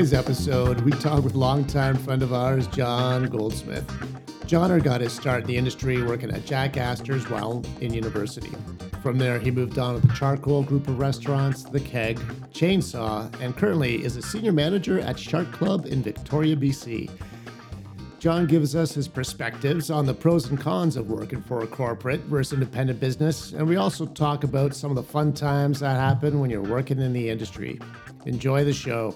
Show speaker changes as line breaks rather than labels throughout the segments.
today's episode, we talk with longtime friend of ours, John Goldsmith. John got his start in the industry working at Jack Astor's while in university. From there, he moved on to the Charcoal Group of Restaurants, The Keg, Chainsaw, and currently is a senior manager at Shark Club in Victoria, BC. John gives us his perspectives on the pros and cons of working for a corporate versus independent business, and we also talk about some of the fun times that happen when you're working in the industry. Enjoy the show.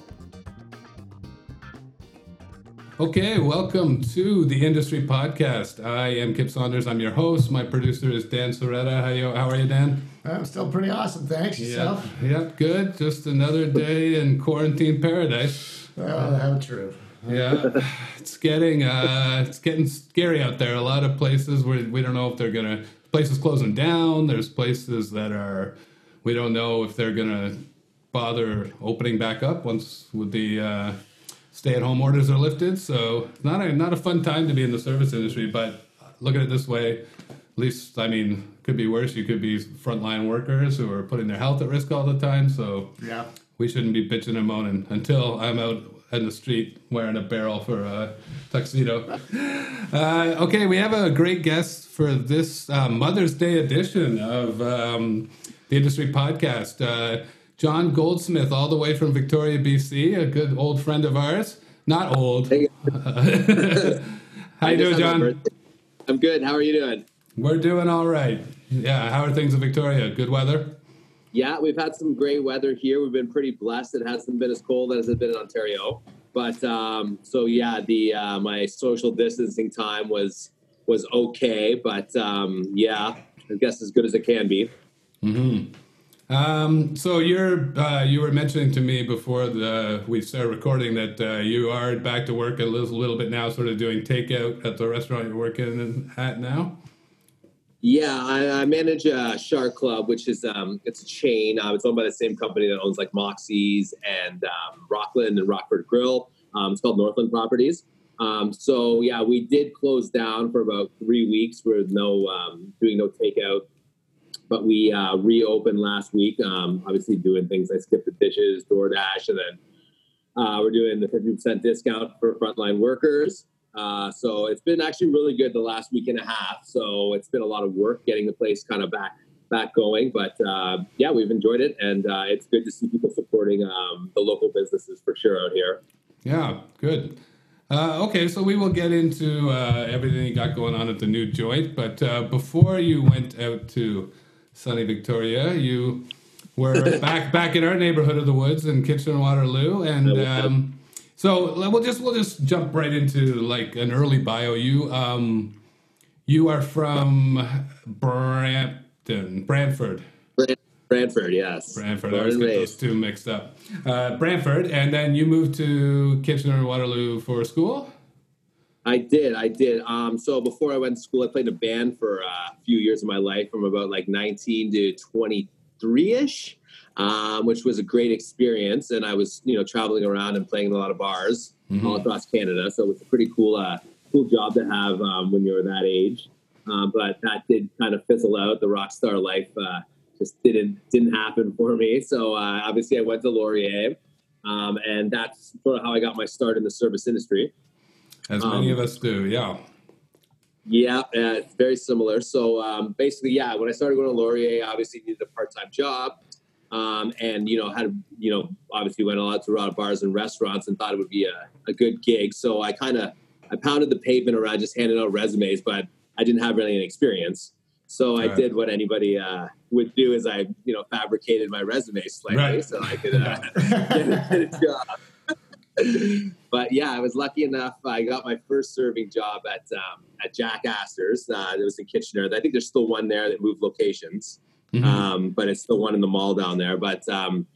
Okay, welcome to the Industry Podcast. I am Kip Saunders. I'm your host. My producer is Dan Soretta. How, you, how are you, Dan?
I'm still pretty awesome. Thanks. Yourself?
Yep, yep good. Just another day in quarantine paradise.
Well, how true.
Yeah, it's getting uh, it's getting scary out there. A lot of places where we don't know if they're gonna places closing down. There's places that are we don't know if they're gonna bother opening back up once with the uh, stay-at-home orders are lifted. So not a not a fun time to be in the service industry. But look at it this way: at least, I mean, could be worse. You could be frontline workers who are putting their health at risk all the time. So
yeah,
we shouldn't be bitching and moaning until I'm out in the street wearing a barrel for a tuxedo. Uh, okay, we have a great guest for this uh, Mother's Day edition of um, the Industry Podcast. Uh, John Goldsmith, all the way from Victoria, BC, a good old friend of ours. Not old. Hey. how you doing, John?
I'm good. How are you doing?
We're doing all right. Yeah. How are things in Victoria? Good weather?
Yeah, we've had some great weather here. We've been pretty blessed. It hasn't been as cold as it's been in Ontario. But um, so yeah, the uh, my social distancing time was was okay, but um, yeah, I guess as good as it can be.
Mm-hmm. Um, so you're uh, you were mentioning to me before the we started recording that uh, you are back to work a little, little bit now, sort of doing takeout at the restaurant you're working at now.
Yeah, I, I manage a Shark Club, which is um, it's a chain. Uh, it's owned by the same company that owns like Moxie's and um, Rockland and Rockford Grill. Um, it's called Northland Properties. Um, so yeah, we did close down for about three weeks with no um, doing no takeout but we uh, reopened last week. Um, obviously, doing things like skip the dishes, DoorDash, and then uh, we're doing the 50% discount for frontline workers. Uh, so it's been actually really good the last week and a half. So it's been a lot of work getting the place kind of back back going. But uh, yeah, we've enjoyed it, and uh, it's good to see people supporting um, the local businesses for sure out here.
Yeah, good. Uh, okay, so we will get into uh, everything you got going on at the new joint. But uh, before you went out to sunny Victoria. You were back back in our neighborhood of the woods in Kitchener Waterloo, and um, so we'll just we'll just jump right into like an early bio. You um, you are from Brampton, Brantford.
Brantford, yes.
Brantford. I always get those two mixed up. Uh, Brantford, and then you moved to Kitchener Waterloo for school.
I did, I did. Um, so before I went to school, I played in a band for uh, a few years of my life, from about like 19 to 23 ish, um, which was a great experience. And I was, you know, traveling around and playing in a lot of bars mm-hmm. all across Canada. So it was a pretty cool, uh, cool job to have um, when you were that age. Um, but that did kind of fizzle out. The rock star life uh, just didn't didn't happen for me. So uh, obviously, I went to Laurier, um, and that's sort of how I got my start in the service industry.
As many um, of us do, yeah.
Yeah, uh, very similar. So um, basically, yeah, when I started going to Laurier, obviously needed a part-time job, um, and you know had you know obviously went a lot to a lot of bars and restaurants and thought it would be a, a good gig. So I kind of I pounded the pavement around just handed out resumes, but I didn't have really any experience. So I did what anybody uh, would do is I you know fabricated my resume slightly right. so I could uh, get, a, get a job. but yeah, I was lucky enough. I got my first serving job at um, at Jack Astor's. Uh, it was in Kitchener. I think there's still one there that moved locations, mm-hmm. um, but it's the one in the mall down there. But um,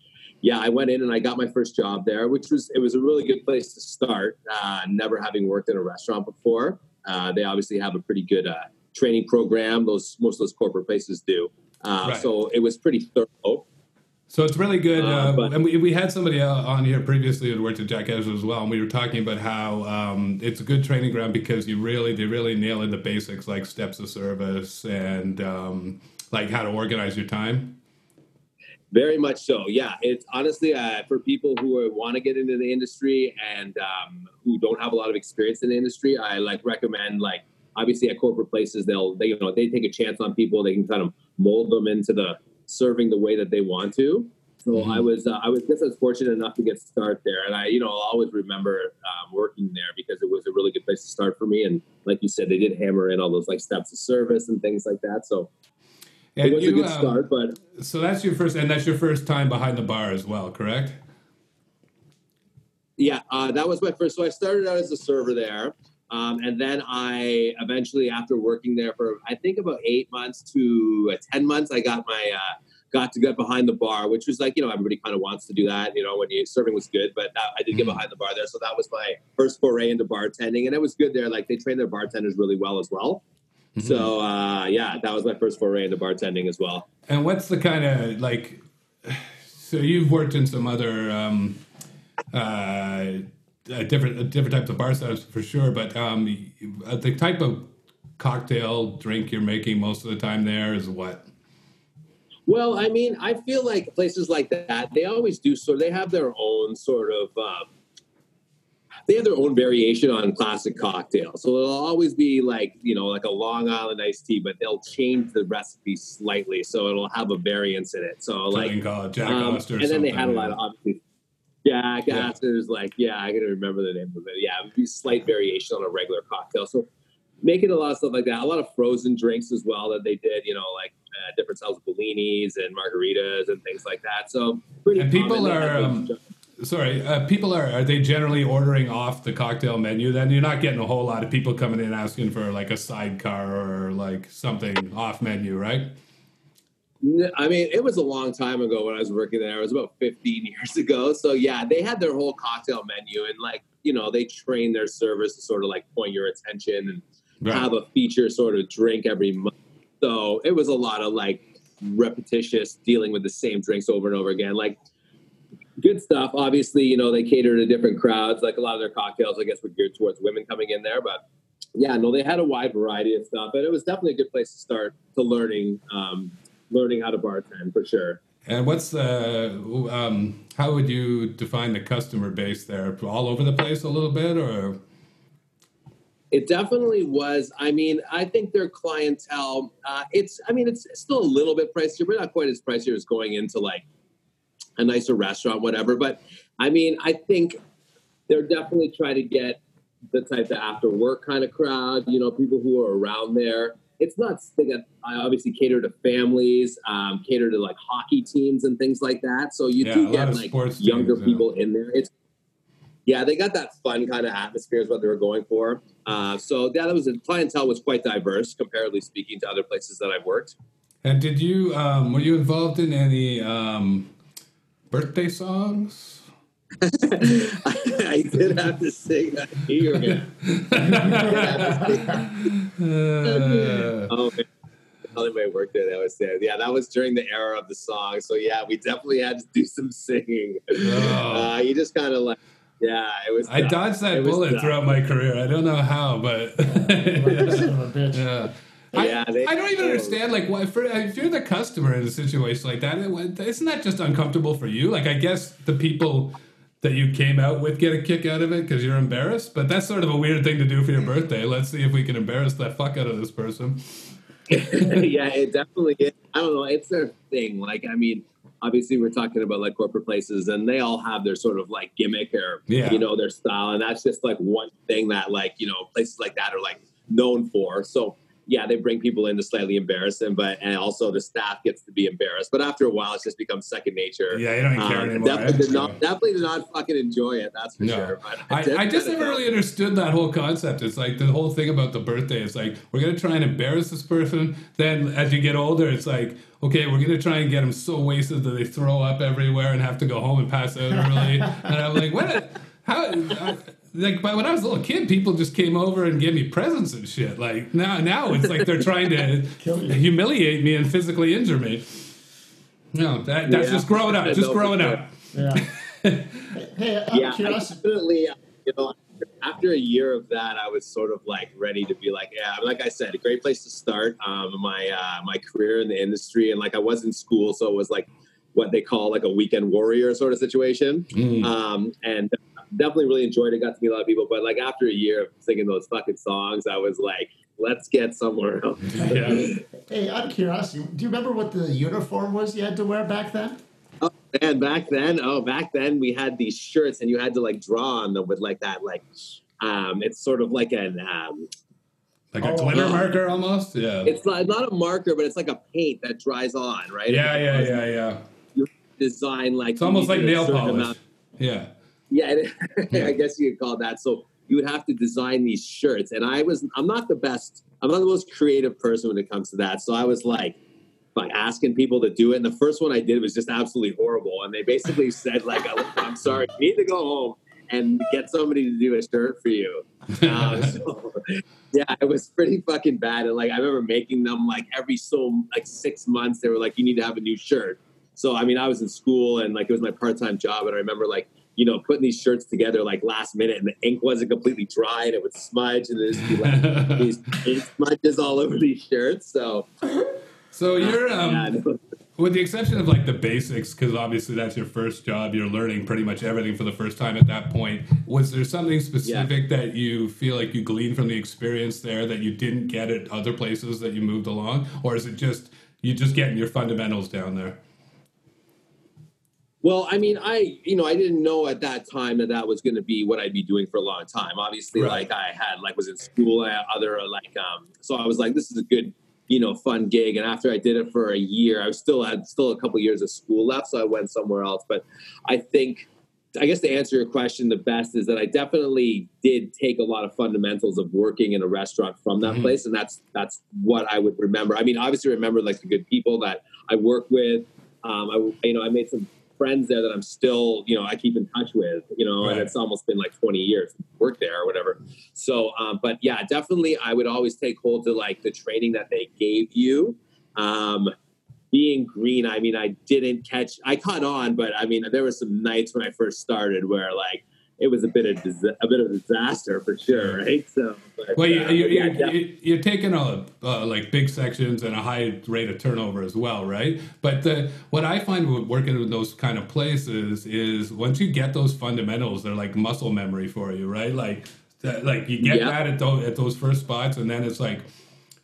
yeah, I went in and I got my first job there, which was it was a really good place to start. Uh, never having worked in a restaurant before, uh, they obviously have a pretty good uh, training program. Those most of those corporate places do. Uh, right. So it was pretty thorough.
So it's really good. Uh, uh, and we, we had somebody on here previously who worked at Jack Astor as well, and we were talking about how um, it's a good training ground because you really they really nail in the basics like steps of service and um, like how to organize your time.
Very much so. Yeah, it's honestly uh, for people who want to get into the industry and um, who don't have a lot of experience in the industry. I like recommend like obviously at corporate places they'll they you know they take a chance on people. They can kind of mold them into the serving the way that they want to. So mm-hmm. I was uh, I was just as fortunate enough to get start there, and I you know I'll always remember um, working there because it was a really good place to start for me. And like you said, they did hammer in all those like steps of service and things like that. So and it was you, a good um, start, but
so that's your first, and that's your first time behind the bar as well, correct?
Yeah, uh, that was my first. So I started out as a server there, um, and then I eventually, after working there for I think about eight months to uh, ten months, I got my uh, got to get behind the bar, which was like you know everybody kind of wants to do that. You know when you serving was good, but that, I did get mm-hmm. behind the bar there, so that was my first foray into bartending, and it was good there. Like they train their bartenders really well as well. Mm-hmm. So uh, yeah, that was my first foray into bartending as well.
And what's the kind of like? So you've worked in some other um, uh, different different types of bar setups for sure, but um, the type of cocktail drink you're making most of the time there is what?
Well, I mean, I feel like places like that, they always do so. They have their own sort of um, they have their own variation on classic cocktails. So it'll always be like, you know, like a Long Island iced tea, but they'll change the recipe slightly. So it'll have a variance in it. So like,
Jack um, and
then they had a lot of obviously Jack yeah. Astor's like, yeah, I gotta remember the name of it. Yeah, it would be slight variation on a regular cocktail. So making a lot of stuff like that. A lot of frozen drinks as well that they did, you know, like uh, different styles of Bellinis and margaritas and things like that. So
pretty and people are um, Sorry, uh, people are are they generally ordering off the cocktail menu? Then you're not getting a whole lot of people coming in asking for like a sidecar or like something off menu, right?
I mean, it was a long time ago when I was working there. It was about 15 years ago. So yeah, they had their whole cocktail menu, and like you know, they train their servers to sort of like point your attention and right. have a feature sort of drink every month. So it was a lot of like repetitious dealing with the same drinks over and over again. Like good stuff. Obviously, you know, they cater to different crowds. Like a lot of their cocktails, I guess, were geared towards women coming in there. But yeah, no, they had a wide variety of stuff, and it was definitely a good place to start to learning, um, learning how to bartend for sure.
And what's the um, how would you define the customer base there? All over the place a little bit, or
it definitely was. I mean, I think their clientele. Uh, it's. I mean, it's still a little bit pricier, but not quite as pricier as going into like a nicer restaurant, whatever. But I mean, I think they're definitely trying to get the type of after work kind of crowd, you know, people who are around there. It's not, they got, I obviously cater to families, um, cater to like hockey teams and things like that. So you yeah, do get like younger teams, people yeah. in there. It's, yeah, they got that fun kind of atmosphere is what they were going for. Uh, so yeah, that was the clientele was quite diverse, comparatively speaking to other places that I've worked.
And did you um, were you involved in any um, birthday songs?
I, did have to sing. that. knew you were gonna. uh, oh, man. Hollywood worked there. They always said, "Yeah, that was during the era of the song." So yeah, we definitely had to do some singing. Oh. Uh, you just kind of like, yeah, it was.
I dodged that bullet throughout my career. I don't know how, but yeah. Yeah, I, I don't even understand. Like, what for, if you're the customer in a situation like that, isn't that just uncomfortable for you? Like, I guess the people that you came out with get a kick out of it because you're embarrassed. But that's sort of a weird thing to do for your birthday. Let's see if we can embarrass the fuck out of this person.
yeah, it definitely is. I don't know. It's their thing. Like, I mean, obviously we're talking about like corporate places and they all have their sort of like gimmick or, yeah. you know, their style. And that's just like one thing that like, you know, places like that are like known for. So yeah, they bring people in to slightly embarrass them, but and also the staff gets to be embarrassed. But after a while, it's just becomes second nature.
Yeah, you don't care um, anymore.
Definitely did, not, definitely did not fucking enjoy it. That's for no. sure. But
I, I just never really understood that whole concept. It's like the whole thing about the birthday. It's like we're gonna try and embarrass this person. Then as you get older, it's like okay, we're gonna try and get them so wasted that they throw up everywhere and have to go home and pass out early. and I'm like, what? How? Like but when I was a little kid, people just came over and gave me presents and shit. Like now, now it's like they're trying to humiliate me and physically injure me. No, that, that's yeah. just growing up. Just growing up.
Yeah. hey, I'm
yeah, curious. definitely. You know, after a year of that, I was sort of like ready to be like, yeah, like I said, a great place to start um, my uh, my career in the industry. And like I was in school, so it was like what they call like a weekend warrior sort of situation.
Mm.
Um, and definitely really enjoyed it. Got to meet a lot of people, but like after a year of singing those fucking songs, I was like, let's get somewhere else.
Yeah.
Hey, out of curiosity, do you remember what the uniform was you had to wear back then?
And back then, oh, back then we had these shirts, and you had to like draw on them with like that, like, um, it's sort of like an, um,
Like a
Oh,
glitter
yeah.
marker almost. Yeah.
it's not not a marker, but it's like a paint that dries on, right?
yeah, yeah, yeah, yeah.
Design like
It's almost like nail polish.
amount-
Yeah.
Yeah, it- I guess you could call that. So you would have to design these shirts, and I was I'm not the best. I'm not the most creative person when it comes to that. So I was like, like asking people to do it. And the first one I did was just absolutely horrible. And they basically said like, I'm sorry, you need to go home and get somebody to do a shirt for you. Um, so, yeah, it was pretty fucking bad. And like I remember making them like every so like six months. They were like, you need to have a new shirt. So I mean, I was in school and like it was my part time job, and I remember like you know putting these shirts together like last minute, and the ink wasn't completely dry, and it would smudge, and there'd be like these paint smudges all over these shirts. So
so you're um, with the exception of like the basics, because obviously that's your first job. You're learning pretty much everything for the first time at that point. Was there something specific that you feel like you gleaned from the experience there that you didn't get at other places that you moved along, or is it just you just getting your fundamentals down there?
Well, I mean, I you know I didn't know at that time that that was going to be what I'd be doing for a long time. Obviously,
Right.
like I had like was in school, I had other like um, so I was like, this is a good you know fun gig. And after I did it for a year, I was still had still a couple years of school left, so I went somewhere else. But I think. I guess to answer your question, the best is that I definitely did take a lot of fundamentals of working in a restaurant from that
Mhm.
place, and that's that's what I would remember. I mean, obviously remember like the good people that I work with. Um, I you know I made some friends there that I'm still, you know, I keep in touch with, you know, and it's almost been like 20 years worked there or whatever. So, um, but yeah, definitely I would always take hold to like the training that they gave you. Um, being green, I mean, I didn't catch, I caught on, but I mean, there were some nights when I first started where like, it was a bit of a bit of disaster for sure, right? So, but,
Well, you,
uh,
you,
yeah,
you're, you- you're taking a uh, like big sections and a high rate of turnover as well, right? But the, what I find with working with those kind of places is once you get those fundamentals, they're like muscle memory for you, right? Like, that, like you get
Yeah.
that at those, at those first spots, and then it's like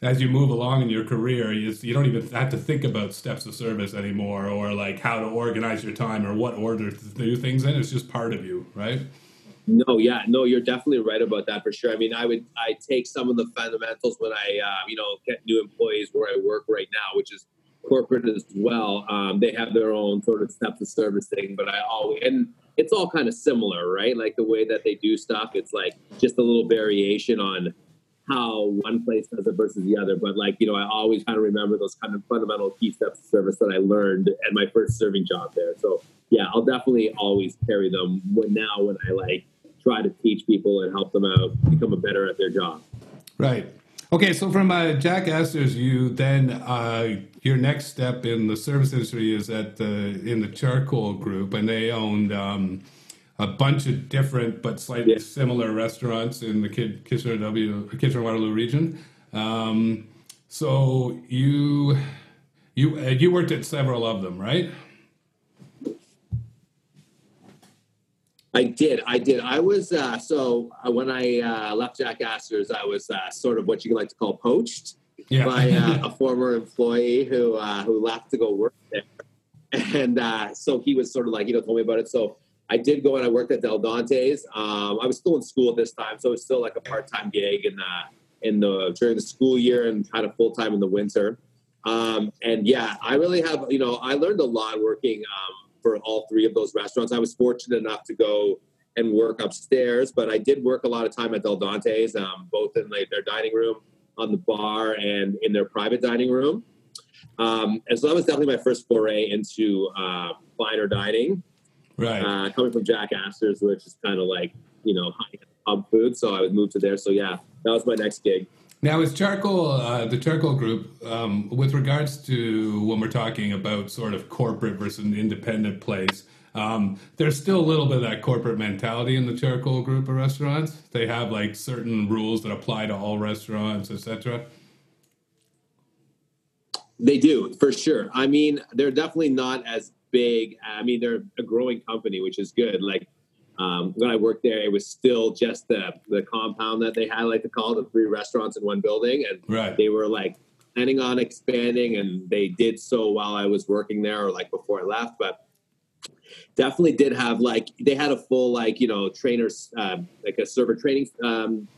as you move along in your career, you, you don't even have to think about steps of service anymore, or like how to organize your time or what order to do things in. It's just part of you, right?
No, yeah, no, you're definitely right about that for sure. I mean, I would I take some of the fundamentals when I uh, you know get new employees where I work right now, which is corporate as well. Um, they have their own sort of steps of service thing, but I always and it's all kind of similar, right? Like the way that they do stuff, it's like just a little variation on how one place does it versus the other. But like you know, I always kind of remember those kind of fundamental key steps of service that I learned at my first serving job there. So yeah, I'll definitely always carry them when now when I like try to teach people and help them out become a better at their job.
Right. Okay, so from uh, Jack Astor's, you then uh, your next step in the service industry is at the in the charcoal group, and they owned um, a bunch of different but slightly
Yeah.
similar restaurants in the Kid- Kitchener W Kitchener Waterloo region. Um, so you you uh, you worked at several of them, right?
I did. I did. I was uh, so uh, when I uh, left Jack Astor's, I was uh, sort of what you like to call poached
Yeah.
by uh, a former employee who uh, who left to go work there, and uh, so he was sort of like you know told me about it. So I did go and I worked at Del Dente's. Um, I was still in school at this time, so it was still like a part time gig in the in the during the school year and kind of full time in the winter. Um, and yeah, I really have you know I learned a lot working um, for all three of those restaurants. I was fortunate enough to go and work upstairs, but I did work a lot of time at Del Dente's, um, both in like their dining room, on the bar, and in their private dining room. Um, and so that was definitely my first foray into uh, finer dining,
right.
uh, coming from Jack Astor's, which is kind of like you know high pub food. So I was moved to there. So yeah, that was my next gig.
Now, is charcoal uh, the charcoal group um, with regards to when we're talking about sort of corporate versus independent place? Um, there's still a little bit of that corporate mentality in the charcoal group of restaurants. They have like certain rules that apply to all restaurants, etc.
They do for sure. I mean, they're definitely not as big. I mean, they're a growing company, which is good. Like um, when I worked there, it was still just the the compound that they had, like to call the three restaurants in one building, and
Right.
they were like planning on expanding, and they did so while I was working there, or like before I left, but. Definitely did have like they had a full like you know trainers um, like a server training um,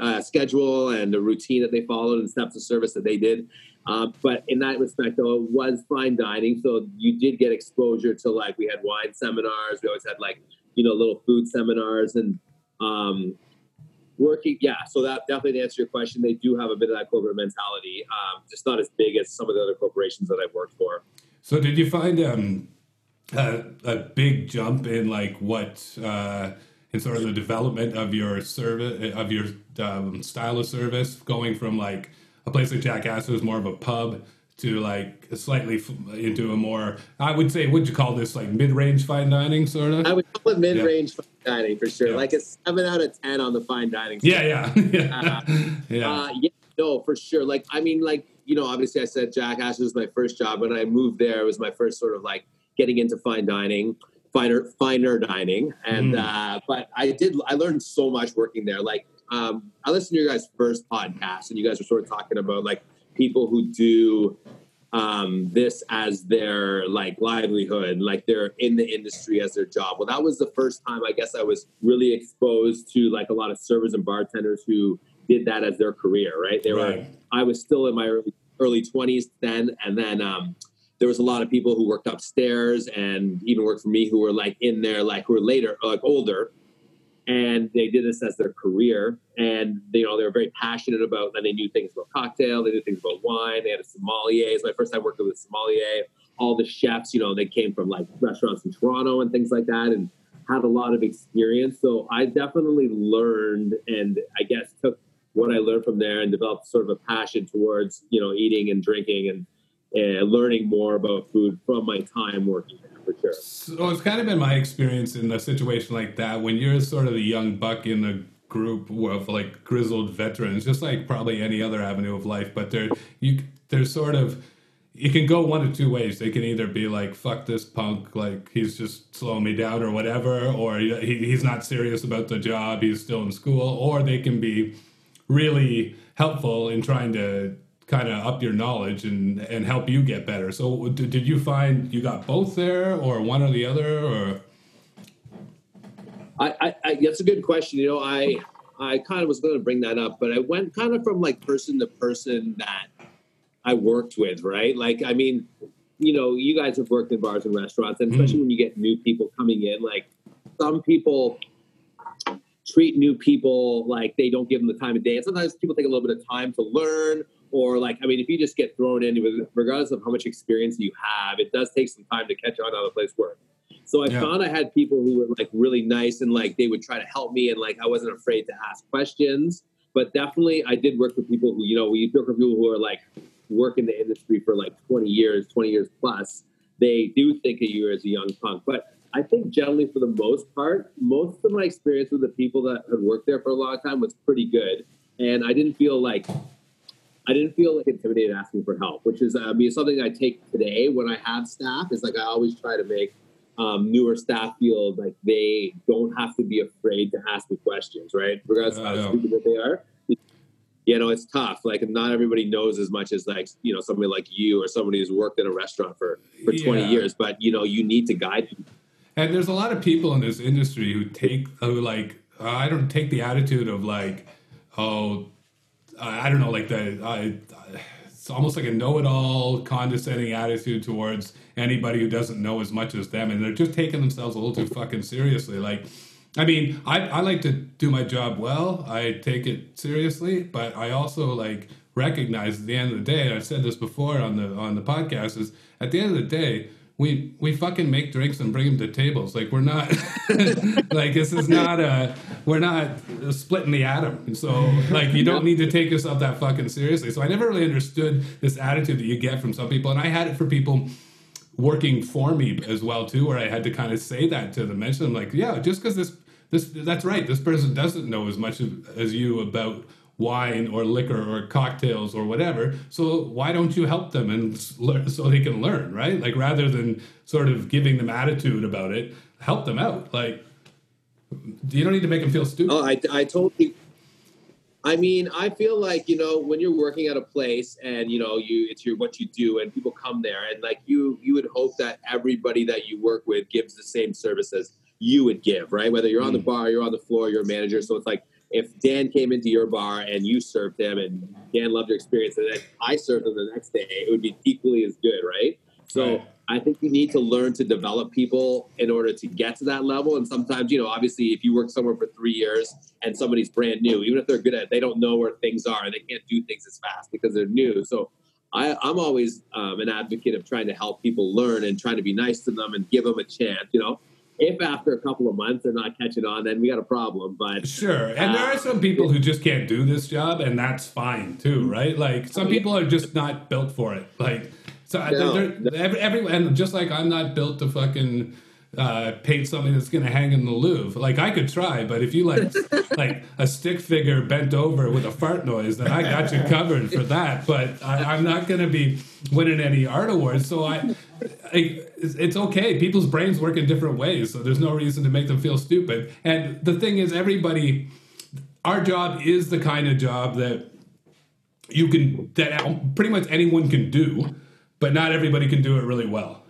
uh, schedule and the routine that they followed and steps of service that they did. Um, but in that respect, though, it was fine dining, so you did get exposure to like we had wine seminars. We always had like you know little food seminars and um, working. Yeah, so that definitely to answer your question, they do have a bit of that corporate mentality, um, just not as big as some of the other corporations that I've worked for.
So did you find um, a, a big jump in like what uh, in sort of the development of your service of your um, style of service, going from like a place like Jackass was more of a pub to like slightly into a more I would say would you call this like mid range fine dining sort of?
I would call it mid-range fine dining for sure,
Yeah.
like a seven out of ten on the fine dining.
yeah, yeah, yeah, yeah.
Uh, yeah, no, for sure. Like, I mean, like, you know, obviously I said Jackass was my first job. When I moved there, it was my first sort of like getting into fine dining, finer, finer dining. And,
Mm.
uh, but I did, I learned so much working there. Like, um, I listened to your guys' first podcast and you guys were sort of talking about like people who do, um, this as their like livelihood, like they're in the industry as their job. Well, that was the first time I guess I was really exposed to like a lot of servers and bartenders who did that as their career, right? They were I was still in my early early twenties then, and then um, there was a lot of people who worked upstairs and even worked for me who were like in there, like who were later, like older, and they did this as their career. And you know they were very passionate about. And they knew things about cocktail, they knew things about wine. They had a sommelier. It's my first time working with a sommelier. All the chefs, you know, they came from like restaurants in Toronto and things like that, and had a lot of experience. So I definitely learned, and I guess took what I learned from there and developed sort of a passion towards you know eating and drinking and uh, learning more about food from my time working there
So it's kind of been my experience in a situation like that when you're sort of the young buck in a group of like grizzled veterans, just like probably any other avenue of life. But they're you they're sort of it can go one of two ways. They can either be like "fuck this punk," like he's just slowing me down or whatever, or he, he's not serious about the job, he's still in school, or they can be really helpful in trying to kind of up your knowledge and and help you get better. So did, did you find you got both there or one or the other or
I, I, I that's a good question. You know, I I kind of was going to bring that up, but I went kind of from like person to person that I worked with, right? Like, I mean, you know, you guys have worked in bars and restaurants, and hmm. especially when you get new people coming in, like some people treat new people like they don't give them the time of day, and sometimes people take a little bit of time to learn. Or like, I mean, if you just get thrown in, with- regardless of how much experience you have, it does take some time to catch on how the place works. So I
Yeah.
found I had people who were like really nice and like they would try to help me and like I wasn't afraid to ask questions. But definitely I did work with people who, you know, we work with people who are like work in the industry for like 20 years, 20 years plus. They do think of you as a young punk. But I think generally for the most part, most of my experience with the people that had worked there for a long time was pretty good. And I didn't feel like I didn't feel like intimidated asking for help, which is I mean something I take today when I have staff is like I always try to make um, newer staff feel like they don't have to be afraid to ask me questions, right? Regardless of how stupid that they are. You know, it's tough. Like not everybody knows as much as like you know somebody like you or somebody who's worked in a restaurant for for twenty years. But you know, you need to guide people.
And there's a lot of people in this industry who take, who like, uh, I don't take the attitude of like, oh, I don't know, like the, I, it's almost like a know-it-all, condescending attitude towards anybody who doesn't know as much as them, and they're just taking themselves a little too fucking seriously. Like, I mean, I, I like to do my job well. I take it seriously, but I also like recognize at the end of the day, and I've said this before on the on the podcast, is at the end of the day, we we fucking make drinks and bring them to tables. Like we're not like this is not a we're not splitting the atom. So like you don't need to take yourself that fucking seriously. So I never really understood this attitude that you get from some people, and I had it for people working for me as well too, where I had to kind of say that to them, mention them like, yeah, just because this this that's right, this person doesn't know as much as you about wine or liquor or cocktails or whatever. So why don't you help them and learn so they can learn, right? Like rather than sort of giving them attitude about it, help them out. Like you don't need to make them feel stupid.
Oh, I, I totally. I mean, I feel like you know when you're working at a place and you know you it's your what you do and people come there and like you you would hope that everybody that you work with gives the same services you would give, right? Whether you're on the mm. bar, you're on the floor, you're a manager. So it's like if Dan came into your bar and you served him and Dan loved your experience and then I served him the next day, it would be equally as good, right? So right. I think you need to learn to develop people in order to get to that level. And sometimes, you know, obviously, if you work somewhere for three years and somebody's brand new, even if they're good at it, they don't know where things are and they can't do things as fast because they're new. So I, am always um, an advocate of trying to help people learn and trying to be nice to them and give them a chance, you know. If after a couple of months they're not catching on, then we got a problem. But
sure, and uh, there are some people who just can't do this job, and that's fine too, right? Like some people are just not built for it. Like so no, they're, they're, every, every, and just like I'm not built to fucking uh, paint something that's going to hang in the Louvre. Like I could try, but if you like like a stick figure bent over with a fart noise, then I got you covered for that. But I, am not going to be winning any art awards. So I, I, it's okay. People's brains work in different ways, so there's no reason to make them feel stupid. And the thing is, everybody, our job is the kind of job that you can that pretty much anyone can do but not everybody can do it really well.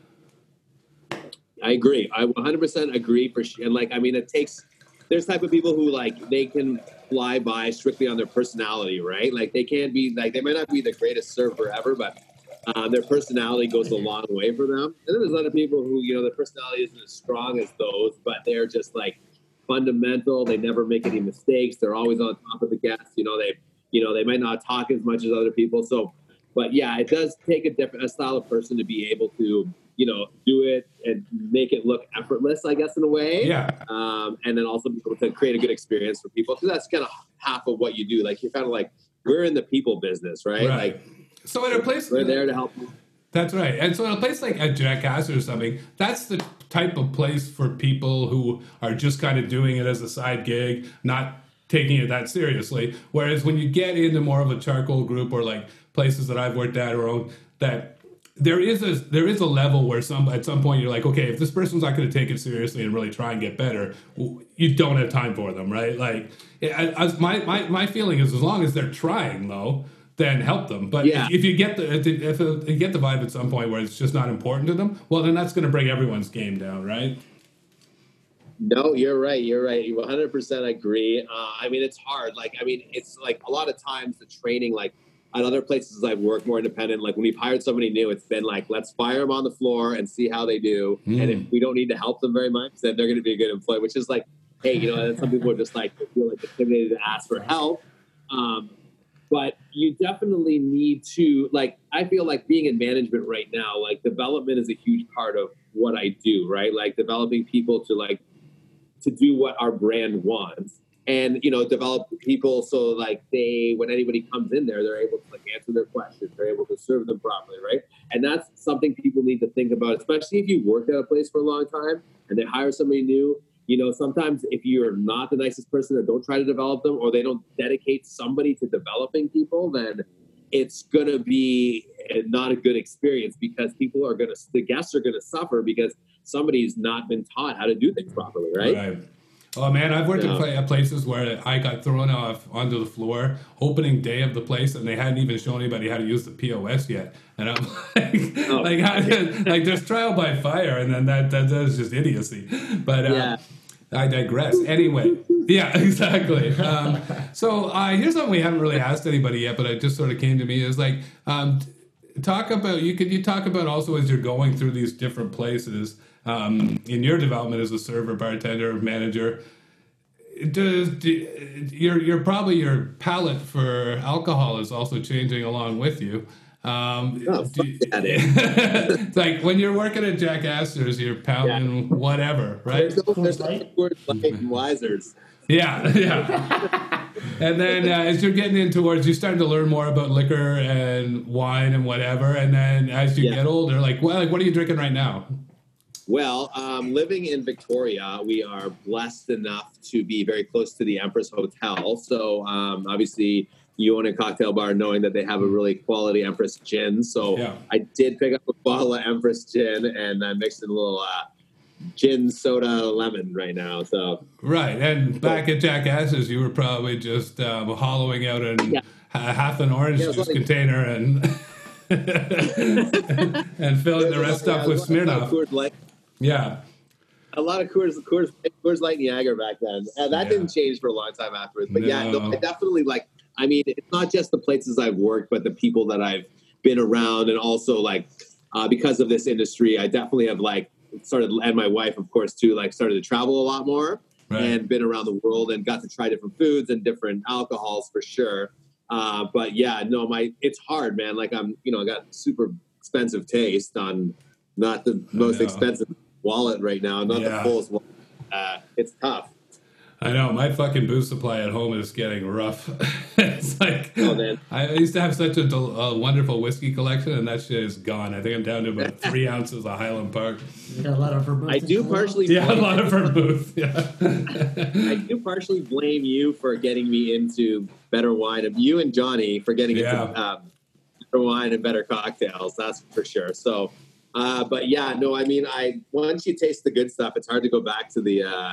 I agree. I 100% agree for sure. And like, I mean, it takes, there's type of people who like, they can fly by strictly on their personality, right? Like they can't be like, they might not be the greatest server ever, but uh, their personality goes a long way for them. And then there's other people who, you know, their personality isn't as strong as those, but they're just like fundamental. They never make any mistakes. They're always on top of the guests. You know, they, you know, they might not talk as much as other people. So but yeah, it does take a different a style of person to be able to you know do it and make it look effortless, I guess in a way.
Yeah.
Um, and then also be able to create a good experience for people because that's kind of half of what you do. Like you're kind of like we're in the people business, right? right. Like
so in a place
we're there to help.
That's right. And so in a place like a Jackass or something, that's the type of place for people who are just kind of doing it as a side gig, not taking it that seriously. Whereas when you get into more of a charcoal group or like places that I've worked at or owned that there is a there is a level where some at some point you're like okay if this person's not going to take it seriously and really try and get better you don't have time for them right like as my, my my feeling is as long as they're trying though then help them but yeah. if you get the if you get the vibe at some point where it's just not important to them well then that's going to bring everyone's game down right
no, you're right. You're right. You 100% agree. Uh, I mean, it's hard. Like, I mean, it's like a lot of times the training, like at other places I've worked more independent, like when we've hired somebody new, it's been like, let's fire them on the floor and see how they do. Mm. And if hmm. we don't need to help them very much, then they're going to be a good employee, which is like, hey, you know, some people are just like, feel like intimidated to ask for help. Um, but you definitely need to, like, I feel like being in management right now, like development is a huge part of what I do, right? Like developing people to like, to do what our brand wants and you know develop people so like they when anybody comes in there they're able to like answer their questions they're able to serve them properly right? And that's something people need to think about especially if you worked at a place for a long time and they hire somebody new. You know sometimes if you're not the nicest person that don't try to develop them or they don't dedicate somebody to developing people then it's going to be not a good experience because people are going to the guests are going to suffer because somebody's not been taught how to do things properly right. right
Oh man, I've worked yeah. in places where I got thrown off onto the floor opening day of the place, and they hadn't even shown anybody how to use the POS yet. And I'm like, oh, like, how, like there's trial by fire, and then that that, that is just idiocy. But uh, yeah. I digress. Anyway, yeah, exactly. Um, so uh, here's something we haven't really asked anybody yet, but it just sort of came to me is like, um, talk about you could you talk about also as you're going through these different places um, in your development as a server, bartender, manager, does do, you're, you're probably your palate for alcohol is also changing along with you. Um, oh, do, it's like when you're working at Jack Astor's, you're pounding yeah. whatever, right? There's no, like Wiser's. Yeah, yeah. and then uh, as you're getting in towards, you're starting to learn more about liquor and wine and whatever. And then as you yeah. get older, like, well, like, what are you drinking right now?
Well, um, living in Victoria, we are blessed enough to be very close to the Empress Hotel. So um, obviously, you own a cocktail bar knowing that they have a really quality Empress gin. So
Yeah.
I did pick up a bottle of Empress gin and I mixed in a little uh, gin soda lemon right now. So
Right, and back at Jackasses, you were probably just um, hollowing out an,
Yeah.
ha- half an orange
Yeah,
juice
like-
container and and filling the rest up with
Yeah, a lot of
Smirnoff.
Light,
Yeah,
a lot of Coors, Coors, Coors Light Niagara back then. And that
Yeah.
didn't change for a long time afterwards. But yeah, no,
No.
I definitely like. I mean, it's not just the places I've worked, but the people that I've been around, and also like uh, because of this industry, I definitely have like started, and my wife, of course, too, like started to travel a lot more
right.
and been around the world and got to try different foods and different alcohols for sure. Uh, but yeah, no, my it's hard, man. Like I'm, you know, I got super expensive taste on not the most expensive wallet right now, not
Yeah.
the fullest. Wallet. Uh, it's tough.
I know my fucking booze supply at home is getting rough. it's like
Oh, man.
I used to have such a, del- a wonderful whiskey collection, and that shit is gone. I think I'm down to about three ounces of Highland Park.
You got a lot of vermouth.
I do
as well?
partially,
Yeah, a
blame,
lot of vermouth. Yeah,
I do partially blame you for getting me into better wine. Of you and Johnny for getting
Yeah.
into um, better wine and better cocktails. That's for sure. So, uh, but yeah, no, I mean, I once you taste the good stuff, it's hard to go back to the uh,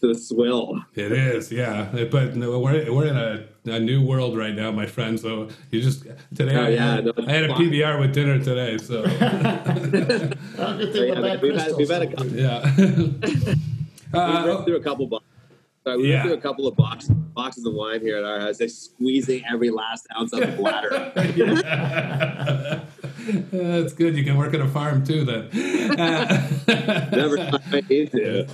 to the swill.
it is. Yeah, but no, we're we're in a, a new world right now, my friend. So you just today
Oh,
I,
yeah,
had,
no,
I had a
fine.
PBR with dinner today. So
Oh, good
So, yeah,
about
we've had, we've had a couple,
yeah.
we
uh,
went through a couple boxes. Sorry, we
Yeah.
went through a couple of boxes boxes of wine here at our house. They're squeezing every last ounce of the bladder.
That's good. You can work at a farm too, then.
Never thought I need to.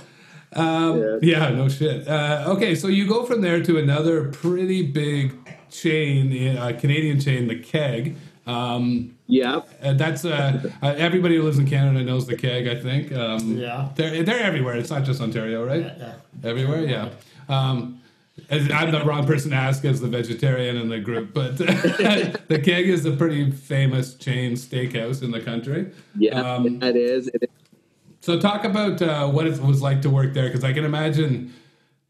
Um,
Yeah.
yeah. no shit. Uh, okay, so you go from there to another pretty big chain, uh, Canadian chain, the Keg. Um,
Yeah.
and that's uh, uh, everybody who lives in Canada knows the Keg. I think. Um,
Yeah.
they're they're everywhere. It's not just Ontario, right?
Yeah, yeah.
Everywhere, yeah. Um, as- I'm the wrong person to ask as the vegetarian in the group, but the Keg is a pretty famous chain steakhouse in the country.
Yeah,
Um,
it is. It is.
So talk about uh, what it was like to work there, because I can imagine.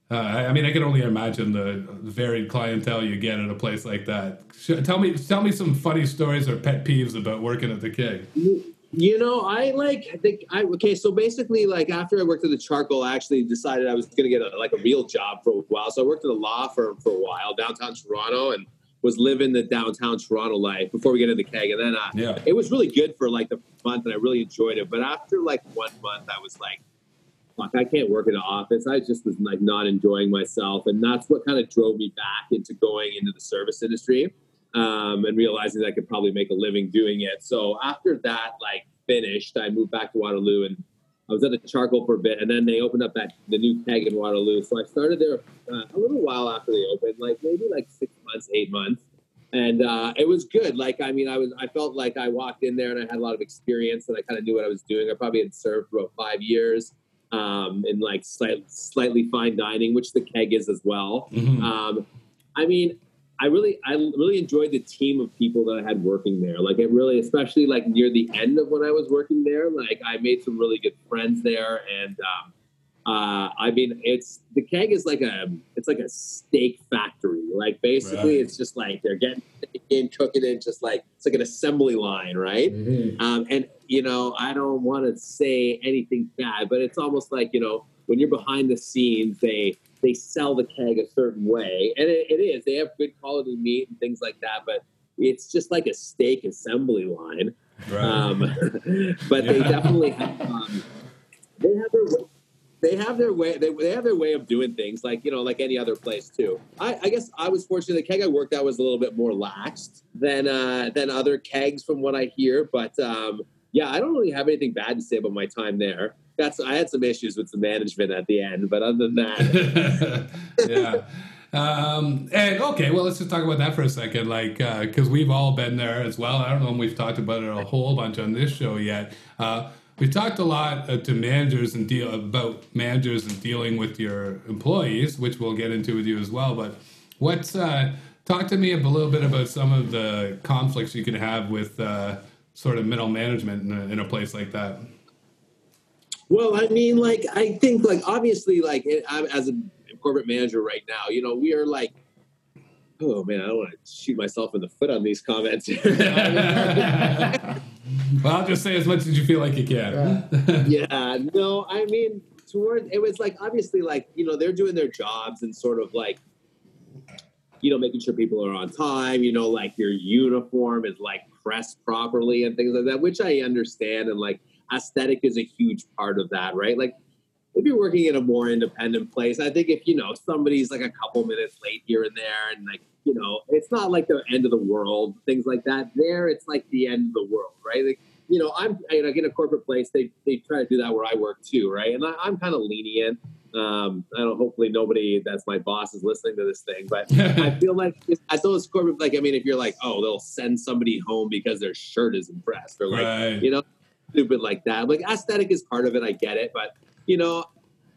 Uh, I mean, I can only imagine the varied clientele you get at a place like that. Tell me, tell me some funny stories or pet peeves about working at the Keg.
You know, I like I think I okay. So basically, like after I worked at the charcoal, I actually decided I was going to get a, like a real job for a while. So I worked at a law firm for a while downtown Toronto, and was living the downtown Toronto life before we get into the keg. And then uh,
Yeah.
it was really good for like the month, and I really enjoyed it. But after like one month, I was like, "Fuck, I can't work in an office." I just was like not enjoying myself, and that's what kind of drove me back into going into the service industry um, and realizing that I could probably make a living doing it. So after that, like finished, I moved back to Waterloo and I was at the charcoal for a bit, and then they opened up that the new keg in Waterloo. So I started there uh, a little while after they opened, like maybe like six months, eight months, and uh, it was good. Like I mean, I was I felt like I walked in there and I had a lot of experience and I kind of knew what I was doing. I probably had served for about five years um, in like slight, slightly fine dining, which the keg is as well.
Mhm.
Um, I mean, I really, I really enjoyed the team of people that I had working there. Like it really, especially like near the end of when I was working there, like I made some really good friends there. And um, uh, I mean, it's the keg is like a, it's like a steak factory. Like basically,
Right.
it's just like they're getting in, cooking it, just like it's like an assembly line, right?
Mhm.
Um, and you know, I don't want to say anything bad, but it's almost like you know, when you're behind the scenes, they they sell the keg a certain way, and it, it is. They have good quality meat and things like that, but it's just like a steak assembly line.
Right.
Um, but they definitely have. Um, they have their. way- They have their way. They, they have their way of doing things, like you know, like any other place too. I, I guess I was fortunate. The keg I worked at was a little bit more laxed than uh, than other kegs, from what I hear. But um, yeah, I don't really have anything bad to say about my time there. That's I had some issues with the management at the end, but other than that,
yeah. Um, and okay, well, let's just talk about that for a second. Like, because we've all been there as well. I don't know if we've talked about it a whole bunch on this show yet. Uh, we talked a lot uh, to managers and deal about managers and dealing with your employees, which we'll get into with you as well. But what's uh, talk to me a little bit about some of the conflicts you can have with uh, sort of middle management in a, in a place like that.
Well, I mean, like I think, like obviously, like I'm as a corporate manager right now, you know, we are like oh man, I don't want to shoot myself in the foot on these comments.
well, I'll just say as much as you feel like you can.
yeah, no, I mean, toward it was like obviously like you know they're doing their jobs and sort of like you know making sure people are on time. You know, like your uniform is like pressed properly and things like that, which I understand and like aesthetic is a huge part of that, right? Like if you're working in a more independent place, I think if you know somebody's like a couple minutes late here and there, and like you know, it's not like the end of the world, things like that. There, it's like the end of the world, right? Like, you know, I'm I, like in a corporate place, they they try to do that where I work too, right? And I, am kind of lenient. Um, I don't. Hopefully, nobody that's my boss is listening to this thing, but I feel like I as those corporate, like I mean, if you're like, oh, they'll send somebody home because their shirt is impressed, or like, right. you know, stupid like that. Like aesthetic is part of it. I get it, but you know,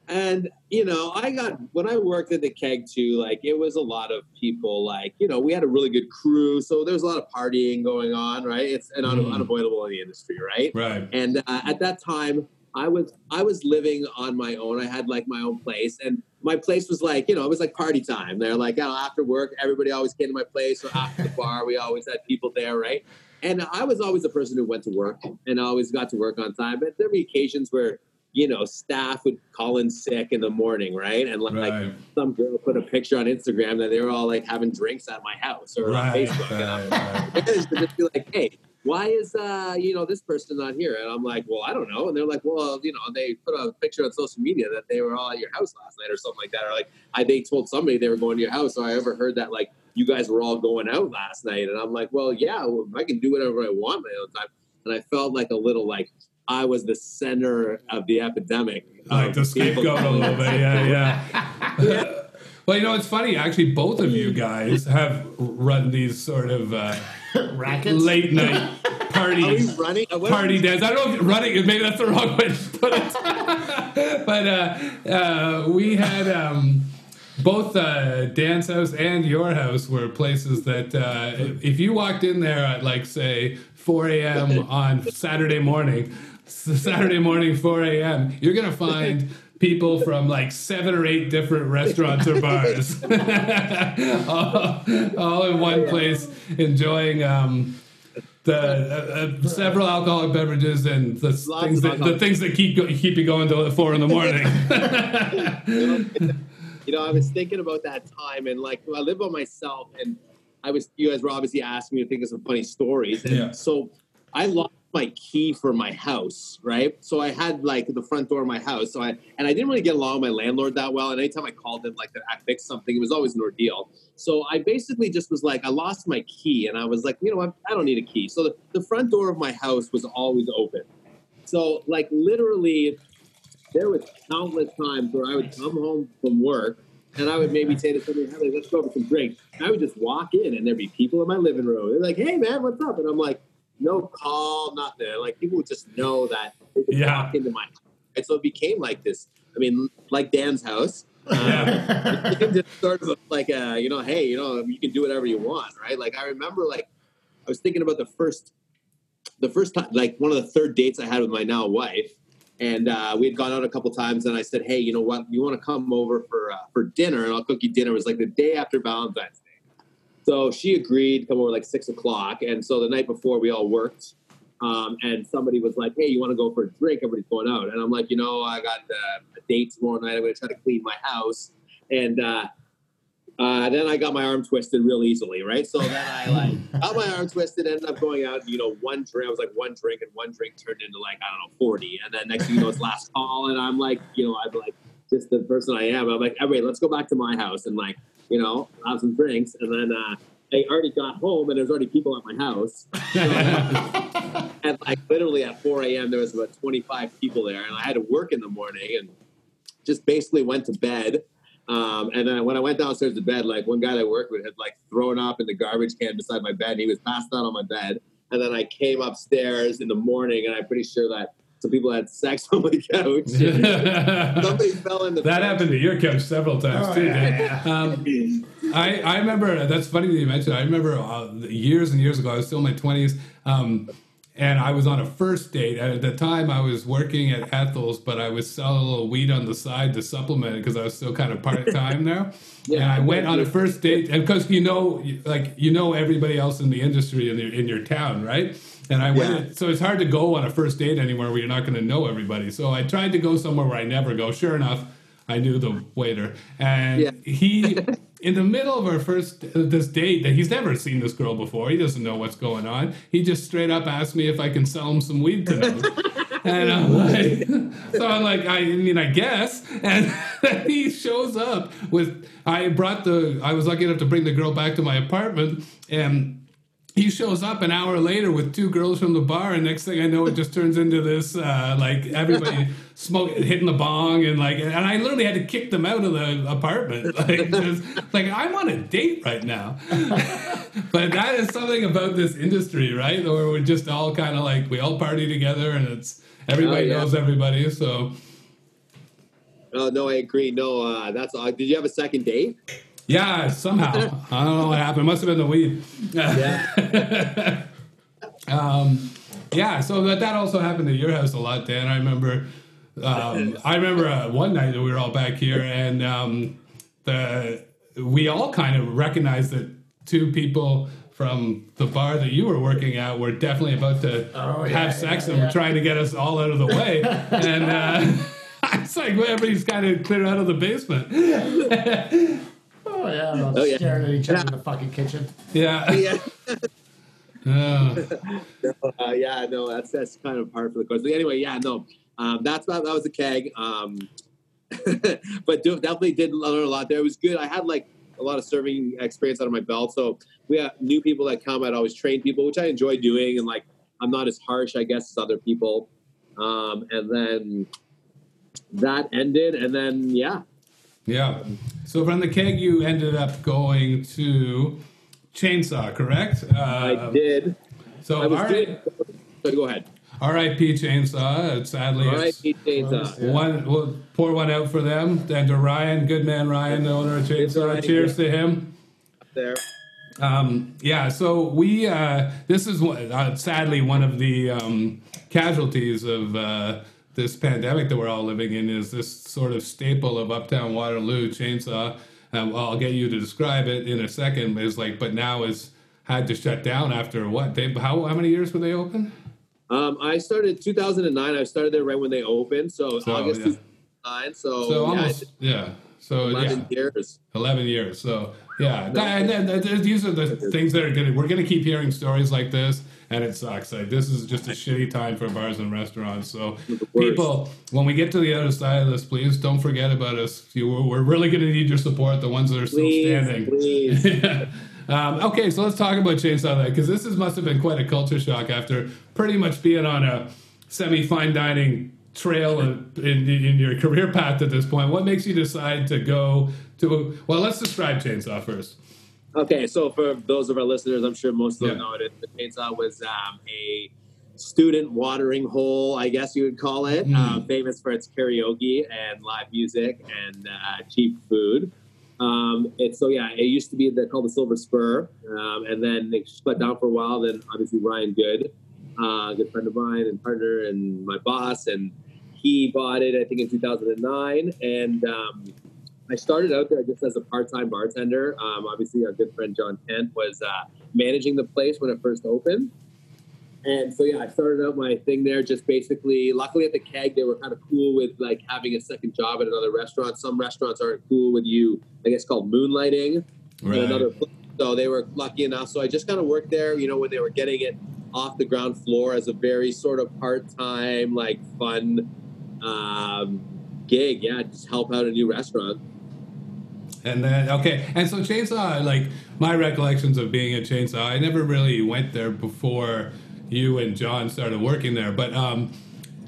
and you know, I got when I worked at the keg too, like it was a lot of people. Like you know, we had a really good crew, so there was a lot of partying going on, right? It's an mm. unavoidable in the industry, right?
Right.
And uh, at that time, I was I was living on my own. I had like my own place, and my place was like you know it was like party time. They're like oh, after work, everybody always came to my place, or after the bar, we always had people there, right? And I was always a person who went to work and always got to work on time. But there were occasions where you know, staff would call in sick in the morning, right? And like, right. like some girl put a picture on Instagram that they were all like having drinks at my house or right, on Facebook. Right, and I'm right. just be like, hey, why is uh you know this person not here? And I'm like, well, I don't know. And they're like, well, you know, they put a picture on social media that they were all at your house last night or something like that. Or like, I they told somebody they were going to your house. So I ever heard that like you guys were all going out last night. And I'm like, well, yeah, well, I can do whatever I want my own time. And I felt like a little like I was the center of the epidemic.
Like the scapegoat a little bit, yeah, yeah. Well, you know, it's funny. Actually, both of you guys have run these sort of uh,
rackets,
late night parties,
running
party dance. I don't know if running. Maybe that's the wrong way to put it. but uh, uh, we had. Um, both uh, Dan's house and your house were places that uh, if you walked in there at like say 4 a.m. on Saturday morning, Saturday morning, 4 a.m., you're going to find people from like seven or eight different restaurants or bars all, all, in one place enjoying um, the uh, uh, several alcoholic beverages and the Lots things that the things that keep keep you going till four in the morning.
you know, I was thinking about that time and like I live by myself and I was you guys were obviously asking me to think of some funny stories. And yeah. so I lost my key for my house, right? So I had like the front door of my house. So I and I didn't really get along with my landlord that well. And anytime I called him like to fix something, it was always an ordeal. So I basically just was like, I lost my key, and I was like, you know, I, I don't need a key. So the, the front door of my house was always open. So like literally, there was countless times where I would come home from work and I would maybe say to somebody, hey, let's go for some drinks. And I would just walk in and there'd be people in my living room. They're like, hey man, what's up? And I'm like, no call, nothing. Like people would just know that they could yeah. walk into my house. And so it became like this. I mean, like Dan's house. Um, just sort of like a, you know, hey, you know, you can do whatever you want, right? Like I remember, like I was thinking about the first, the first time, like one of the third dates I had with my now wife, and uh, we had gone out a couple times, and I said, hey, you know what? You want to come over for uh, for dinner, and I'll cook you dinner. It was like the day after Valentine's Day, so she agreed to come over like six o'clock. And so the night before, we all worked. Um, and somebody was like, "Hey, you want to go for a drink? Everybody's going out." And I'm like, "You know, I got uh, a date tomorrow night. I'm going to try to clean my house." And uh, then I got my arm twisted real easily, right? So then I like got my arm twisted, ended up going out. You know, one drink. I was like one drink, and one drink turned into like I don't know forty. And then next thing you know, it's last call, and I'm like, you know, I'm like just the person I am. I'm like, everybody, let's go back to my house and like you know, have some drinks, and then uh, I already got home and there's already people at my house. and like literally at 4 a.m. there was about 25 people there, and I had to work in the morning and just basically went to bed. Um, and then when I went downstairs to bed, like one guy that I worked with had like thrown up in the garbage can beside my bed. And he was passed out on my bed. And then I came upstairs in the morning, and I'm pretty sure that some people had sex on my couch. Somebody fell in the.
That happened to your couch several times oh, too. Yeah. Um, I I remember that's funny that you mentioned. I remember uh, years and years ago. I was still in my twenties. Um, and I was on a first date. At the time, I was working at Ethel's, but I was selling a little weed on the side to supplement it because I was still kind of part time there.
Yeah,
and I went on a first date, and because you know, like you know everybody else in the industry in your in your town, right? And I went,
Yeah.
so it's hard to go on a first date anywhere where you're not going to know everybody. So I tried to go somewhere where I never go. Sure enough, I knew the waiter, and
Yeah.
he, in the middle of our first this date, that he's never seen this girl before. He doesn't know what's going on. He just straight up asked me if I can sell him some weed tonight, and I'm like, so I'm like, I mean, I guess. And he shows up with, I brought the, I was lucky enough to bring the girl back to my apartment, and he shows up an hour later with two girls from the bar, and next thing I know, it just turns into this uh, like everybody smoking, hitting the bong and like, and I literally had to kick them out of the apartment. Like, just, like I'm on a date right now. but that is something about this industry, right? Where we're just all kind of like we all party together, and it's everybody
Oh, yeah.
knows everybody. So
Oh no, I agree. No, uh, that's. Uh, did you have a second date?
Yeah, somehow I don't know what happened. Must have been the weed.
Yeah.
Um, yeah, so that that also happened at your house a lot, Dan. I remember. Um, I remember uh, one night that we were all back here, and um, the we all kind of recognized that two people from the bar that you were working at were definitely about to
Oh, yeah,
have sex
yeah,
and were
yeah.
trying to get us all out of the way. and uh, it's like well, everybody's kind of clear out of the basement.
Oh yeah, all
Oh, yeah.
staring at each other in the fucking kitchen.
Yeah.
yeah.
Uh,
Uh, yeah, no, that's that's kind of hard for the course. But anyway, yeah, no, um, that's that, that was a keg. Um, but do, definitely did learn a lot there. It was good. I had like a lot of serving experience under my belt, so we have new people that come. I'd always train people, which I enjoy doing, and like I'm not as harsh, I guess, as other people. Um, and then that ended, and then yeah,
Yeah. So from the keg, you ended up going to Chainsaw, correct? Uh,
I did.
So
I was
all
doing. But go ahead.
R.I.P. Chainsaw. Sadly,
All right,
it's
Pete James. Uh,
Yeah.
one. We'll pour one out for them. And to Ryan, good man, Ryan, the owner of Chainsaw.
Ryan,
Cheers to him.
there.
Um, yeah, so we uh, this is one- uh, sadly one of the um, casualties of uh, this pandemic that we're all living in is this sort of staple of Uptown Waterloo chainsaw. Um, I'll get you to describe it in a second. Is like, but now is had to shut down after what? They how how many years were they open?
Um, I started 2009. I started there right when they opened, so,
So,
August
yeah.
2009. So,
So
yeah,
almost yeah. So
11
yeah.
years.
11 years. So, yeah. And then th- th- these are the things that are going to, we're going to keep hearing stories like this, and it sucks. Like, this is just a shitty time for bars and restaurants. So, people, when we get to the other side of this, please don't forget about us. You, we're really going to need your support, the ones that are still
Please,
standing.
please.
um, okay, so let's talk about Chainsaw Night because this is, must have been quite a culture shock after pretty much being on a semi fine dining trail in, in, in your career path at this point. What makes you decide to go to? Well, let's describe Chainsaw first.
Okay, so for those of our listeners, I'm sure most of them
Yeah.
know it. The chainsaw was um, a student watering hole, I guess you would call it,
Mm.
uh, famous for its karaoke and live music and uh, cheap food. Um, it's so yeah, it used to be the, called the Silver Spur, um, and then it shut down for a while. Then obviously Ryan Good, uh, a good friend of mine and partner and my boss, and he bought it I think in 2009, and um, I started out there just as a part-time bartender. Um, obviously, our good friend John Kent was uh, managing the place when it first opened. And so, yeah, I started out my thing there just basically, luckily at the keg, they were kind of cool with like having a second job at another restaurant. Some restaurants aren't cool with you, I guess, called moonlighting at another place. So they were lucky enough. So I just kind of worked there, you know, when they were getting it off the ground floor as a very sort of part-time, like fun um, gig. Yeah, just help out a new restaurant.
And then okay, and so Chainsaw, like my recollections of being at Chainsaw, I never really went there before you and John started working there, but um,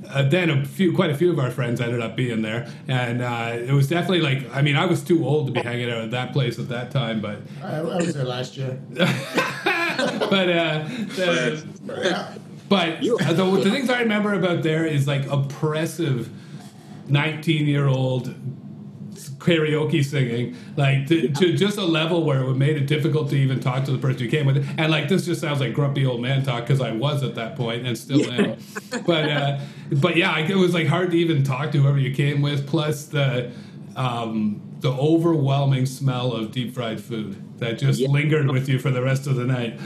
uh, then a few, quite a few of our friends ended up being there, and uh, it was definitely like, I mean, I was too old to be hanging out at that place at that time, but
I, I was there last year.
but uh, the,
Yeah.
but the, the things I remember about there is like oppressive 19 year old karaoke singing, like to, to, just a level where it made it difficult to even talk to the person you came with. And like this just sounds like grumpy old man talk because I was at that point and still am. but uh, but yeah, it was like hard to even talk to whoever you came with. Plus the um, the overwhelming smell of deep fried food that just yeah. lingered with you for the rest of the night.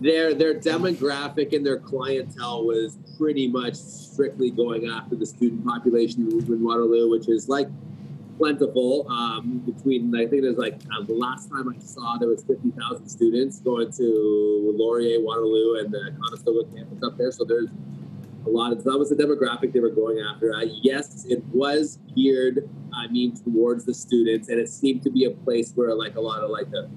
Their their demographic and their clientele was pretty much strictly going after the student population in Waterloo, which is like plentiful. Um, between I think there's like uh, the last time I saw there was fifty thousand students going to Laurier, Waterloo, and the Conestoga campus up there. So there's a lot of that was the demographic they were going after. Uh, yes, it was geared, I mean, towards the students, and it seemed to be a place where like a lot of like the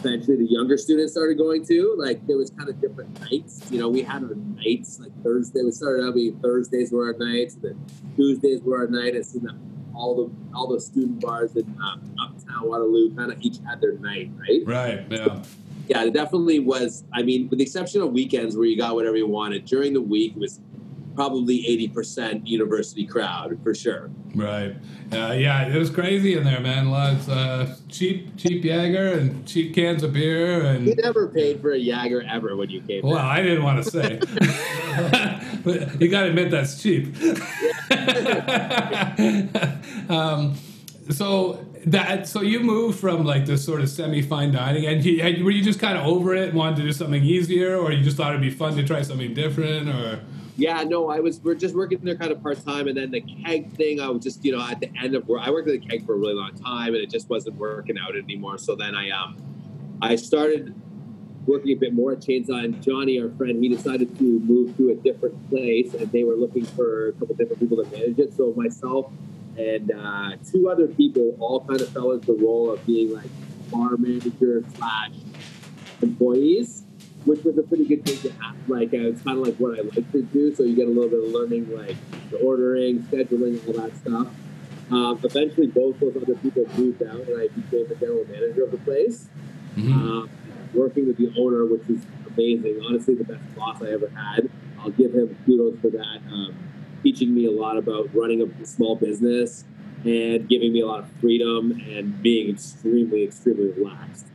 eventually the younger students started going to. Like there was kind of different nights. You know, we had our nights like Thursday. We started out being Thursdays were our nights, and then Tuesdays were our night. And so that all the all the student bars in um, uptown Waterloo kind of each had their night, right?
Right. Yeah.
Yeah, it definitely was. I mean, with the exception of weekends where you got whatever you wanted, during the week it was probably 80% university crowd for sure.
Right. Uh, yeah, it was crazy in there, man. Lots uh, cheap, cheap Jaeger and cheap cans of beer. And
you never paid for a Jaeger ever when you came.
Well, I didn't want to say, but you got to admit that's cheap. um, so that so you moved from like this sort of semi fine dining, and you, were you just kind of over it, wanted to do something easier, or you just thought it'd be fun to try something different, or
yeah, no, I was we're just working there kind of part time, and then the keg thing. I was just you know at the end of where I worked at the keg for a really long time, and it just wasn't working out anymore. So then I um I started working a bit more at Chainsaw. And Johnny, our friend, he decided to move to a different place, and they were looking for a couple different people to manage it. So myself and uh, two other people all kind of fell into the role of being like bar manager slash employees which was a pretty good thing to have. Like, uh, it's kind of like what I like to do. So you get a little bit of learning, like the ordering, scheduling, all that stuff. Um, eventually, both those other people moved out, and I became the general manager of the place. Mm-hmm. Um, working with the owner, which is amazing. Honestly, the best boss I ever had. I'll give him kudos for that. Um, teaching me a lot about running a small business and giving me a lot of freedom and being extremely, extremely relaxed.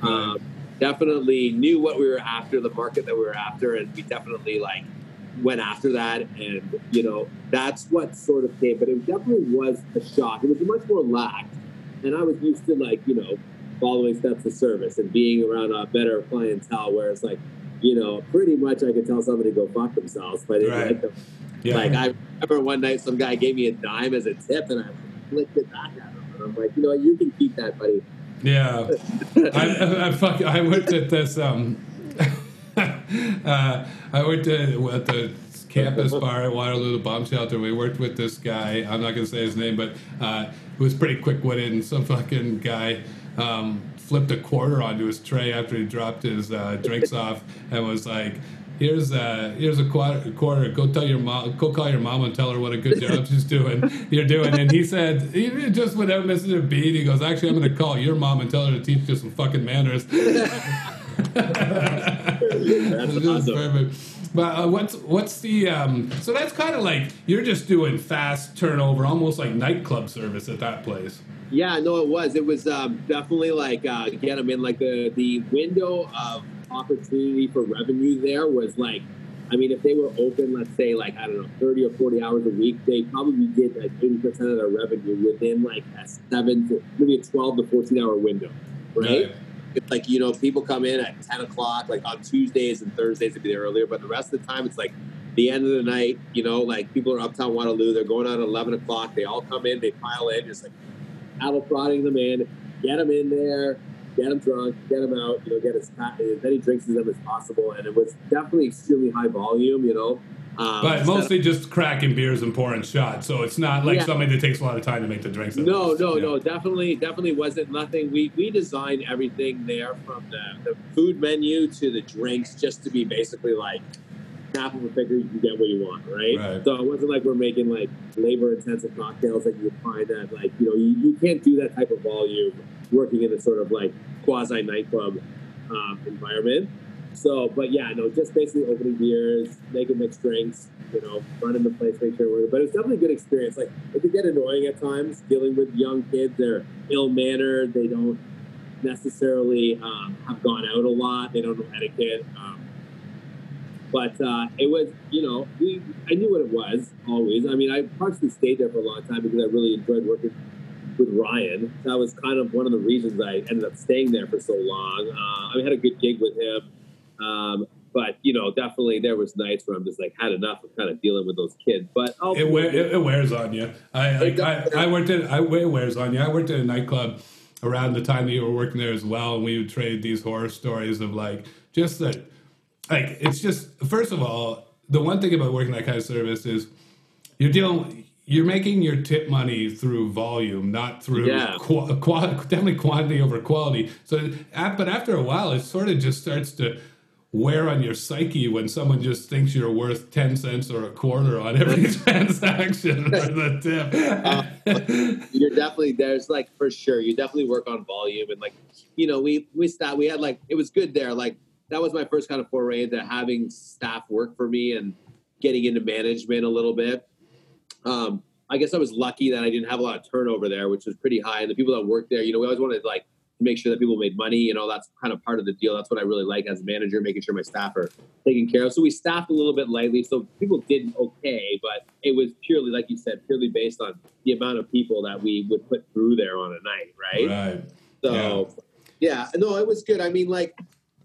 Um, definitely knew what we were after, the market that we were after, and we definitely like went after that. And you know, that's what sort of came. But it definitely was a shock. It was much more lax, and I was used to like you know following steps of service and being around a better clientele, where it's like you know pretty much I could tell somebody to go fuck themselves, but right. like. Yeah. Like I remember one night some guy gave me a dime as a tip, and I flicked it back at him, and I'm like, you know, what, you can keep that, buddy.
Yeah, I, I, fuck, I worked at this. Um, uh, I worked at, at the campus bar at Waterloo, the bomb shelter. We worked with this guy. I'm not gonna say his name, but uh, who was pretty quick witted, and some fucking guy. Um, flipped a quarter onto his tray after he dropped his uh, drinks off and was like, here's a here's a quarter, quarter. Go tell your mom. Go call your mom and tell her what a good job she's doing. You're doing. And he said, even just without missing a beat, he goes, actually, I'm going to call your mom and tell her to teach you some fucking manners.
that's awesome.
perfect. But uh, what's what's the um, so that's kind of like you're just doing fast turnover, almost like nightclub service at that place.
Yeah, no, it was. It was um, definitely like uh, get them in like the the window of opportunity for revenue there was like, I mean, if they were open, let's say like, I don't know, 30 or 40 hours a week, they probably get like 80% of their revenue within like a seven to maybe a 12 to 14 hour window, right? It's like, you know, people come in at 10 o'clock, like on Tuesdays and Thursdays to be there earlier, but the rest of the time it's like the end of the night, you know, like people are uptown Waterloo, they're going out at 11 o'clock, they all come in, they pile in, just like apple prodding them in, get them in there, get him drunk, get him out, you know, get as, as many drinks as them as possible. And it was definitely extremely high volume, you know.
Um, but mostly just cracking beers and pouring shots. So it's not like yeah. something that takes a lot of time to make the drinks.
No, no, yeah. no. Definitely, definitely wasn't nothing. We we designed everything there from the, the food menu to the drinks just to be basically like half of a figure you can get what you want, right? right? So it wasn't like we're making like labor intensive cocktails that you would find that like, you know, you, you can't do that type of volume working in a sort of like quasi nightclub um, environment. So, but yeah, no, just basically opening beers, making mixed drinks, you know, running the place, make sure we're. But it's definitely a good experience. Like it could get annoying at times dealing with young kids. They're ill mannered. They don't necessarily um, have gone out a lot. They don't know etiquette. Um, but uh, it was, you know, we I knew what it was always. I mean, I partially stayed there for a long time because I really enjoyed working with Ryan. That was kind of one of the reasons I ended up staying there for so long. Uh, I had a good gig with him. Um, but you know, definitely there was nights where I'm just like had enough of kind of dealing with those kids. But
it, wear, it, it, wears on you. I like, I, I worked at I it wears on you. I worked at a nightclub around the time that you were working there as well, and we would trade these horror stories of like just that. Like it's just first of all, the one thing about working that kind of service is you're dealing you're making your tip money through volume, not through yeah. qu- definitely quantity over quality. So, but after a while, it sort of just starts to wear on your psyche when someone just thinks you're worth 10 cents or a quarter on every transaction for the tip.
uh, you're definitely, there's like, for sure, you definitely work on volume. And like, you know, we, we stopped, we had like, it was good there. Like, that was my first kind of foray into having staff work for me and getting into management a little bit. Um, I guess I was lucky that I didn't have a lot of turnover there, which was pretty high. And the people that worked there, you know, we always wanted like to make sure that people made money. You know, that's kind of part of the deal. That's what I really like as a manager, making sure my staff are taken care of. So we staffed a little bit lightly. So people did okay, but it was purely, like you said, purely based on the amount of people that we would put through there on a night, right?
Right.
So, yeah, yeah no, it was good. I mean, like,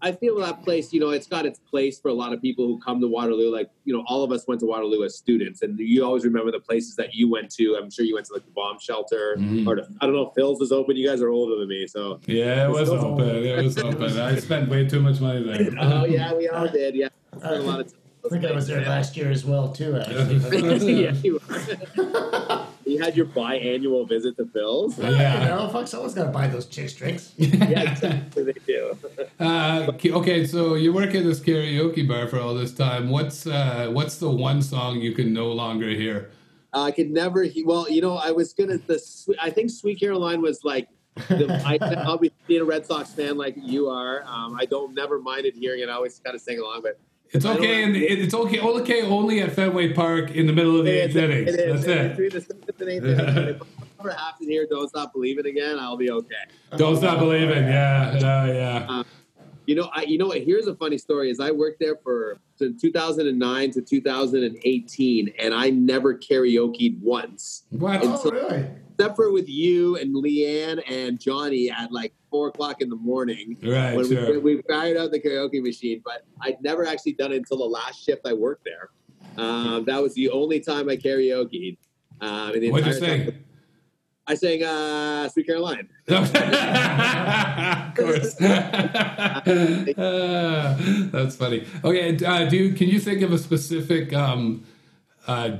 I feel that place, you know, it's got its place for a lot of people who come to Waterloo. Like, you know, all of us went to Waterloo as students, and you always remember the places that you went to. I'm sure you went to like the bomb shelter, mm-hmm. or to, I don't know, if Phil's was open. You guys are older than me, so
yeah, it was open. It was open. I spent way too much money there.
oh yeah, we all did. Yeah, a lot of time.
I think I was there last year as well too. Actually,
yeah, you, you had your biannual visit to Phil's.
Yeah, you know, fuck, someone's got to buy those chicks drinks.
yeah, exactly. They do.
Uh, okay, so you work at this karaoke bar for all this time. What's uh, what's the one song you can no longer hear?
I could never. He- well, you know, I was gonna. The I think Sweet Caroline was like the, I, will be being a Red Sox fan like you are. Um, I don't never minded hearing it. I always kind of sing along, but
it's okay, and it's okay. Okay, only at Fenway Park in the middle of the eighth inning. That's it.
Between the seventh and eighth inning, if I have to hear "Don't Stop Believing" again, I'll be okay.
Don't stop believing. Yeah, yeah, yeah. Uh,
you know, I you know what? Here's a funny story: is I worked there for 2009 to 2018, and I never karaokeed once.
What?
Until, oh, really?
Except for with you and Leanne and Johnny at like four o'clock in the morning.
Right.
When
sure.
we, we fired out the karaoke machine, but I'd never actually done it until the last shift I worked there. Um, that was the only time I karaokeed. Um,
What'd you sing?
I sang uh, "Sweet Caroline."
of course. uh, that's funny. Okay, uh, dude, can you think of a specific um, uh,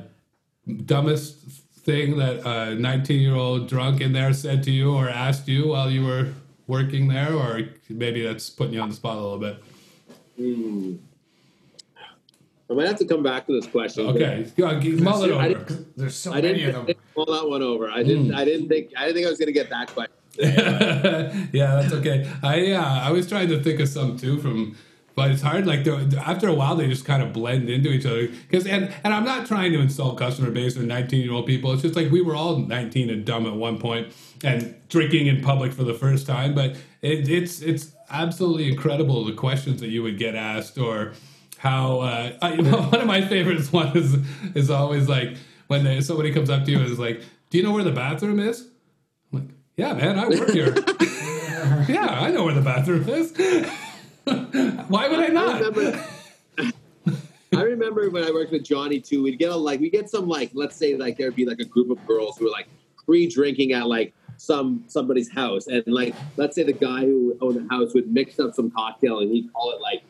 dumbest thing that a 19 year old drunk in there said to you or asked you while you were working there, or maybe that's putting you on the spot a little bit?
Mm. I might have to come back to this question.
Okay, Go mull it over.
There's so I many of them.
Mull that one over. I didn't. Mm. I didn't think. I didn't think I was going to get that question.
yeah, that's okay. I uh, I was trying to think of some too from but it's hard. Like after a while, they just kind of blend into each other. Because and and I'm not trying to insult customer base or 19 year old people. It's just like we were all 19 and dumb at one point and drinking in public for the first time. But it, it's it's absolutely incredible the questions that you would get asked or how uh, know one of my favorites one is is always like when somebody comes up to you and is like, "Do you know where the bathroom is?" I'm like, "Yeah, man, I work here." yeah, I know where the bathroom is. Why would I not?
I remember, I remember when I worked with Johnny too. We'd get a like we get some like let's say like there'd be like a group of girls who were like pre-drinking at like some somebody's house, and like let's say the guy who owned the house would mix up some cocktail and he'd call it like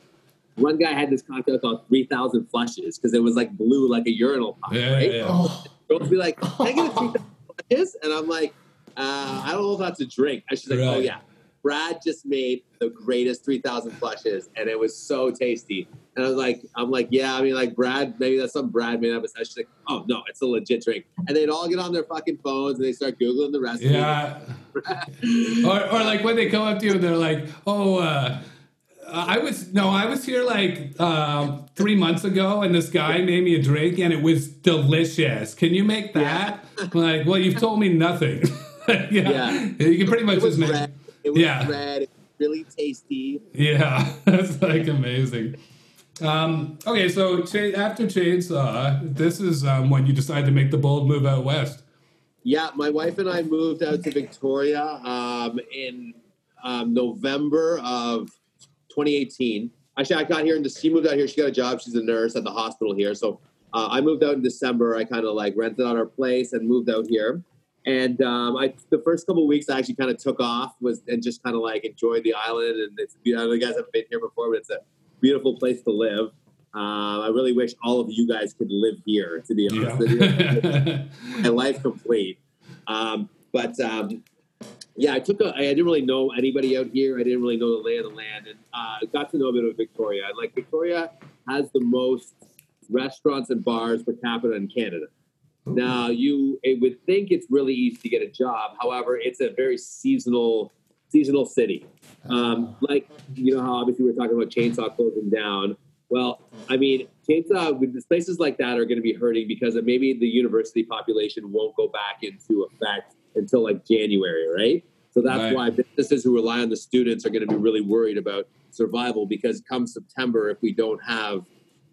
one guy had this cocktail called 3000 flushes because it was like blue like a urinal pump,
yeah,
right?
Yeah, yeah.
Oh. Girls be like, Can I get a 3000 flushes? And I'm like, uh, I don't know if that's a drink. And she's like, oh, right. Oh yeah. Brad just made the greatest 3000 flushes and it was so tasty. And I was like, I'm like, yeah, I mean, like Brad, maybe that's some Brad made up. She's like, oh no, it's a legit drink. And they'd all get on their fucking phones and they start Googling the recipe.
Yeah. or, or like when they come up to you and they're like, oh, uh, Uh, I was no, I was here like um, three months ago, and this guy made me a drink, and it was delicious. Can you make that? Like, well, you've told me nothing. yeah.
Yeah.
you can pretty much just make.
red. It was
Yeah.
red. It was really tasty.
Yeah, that's like amazing. Um, okay, so cha- after Chainsaw, this is um, when you decide to make the bold move out west.
Yeah, my wife and I moved out to Victoria um, in um, November of 2018. Actually, I got here and she moved out here. She got a job. She's a nurse at the hospital here. So uh, I moved out in December. I kind of like rented out our place and moved out here. And um, I, the first couple of weeks, I actually kind of took off was and just kind of like enjoyed the island. And it's, I know you guys haven't been here before, but it's a beautiful place to live. Um, I really wish all of you guys could live here. To be honest, you
Yeah.
my life complete. Um, but um, yeah, I took a. I didn't really know anybody out here. I didn't really know the lay of the land, and uh, got to know a bit of Victoria. And like Victoria has the most restaurants and bars per capita in Canada. Now, you it would think it's really easy to get a job. However, it's a very seasonal seasonal city. Um, like you know how obviously we're talking about chainsaw closing down. Well, I mean, chainsaw with places like that are going to be hurting because maybe the university population won't go back into effect until like January, right? So that's
Right.
why businesses who rely on the students are going to be really worried about survival because come September, if we don't have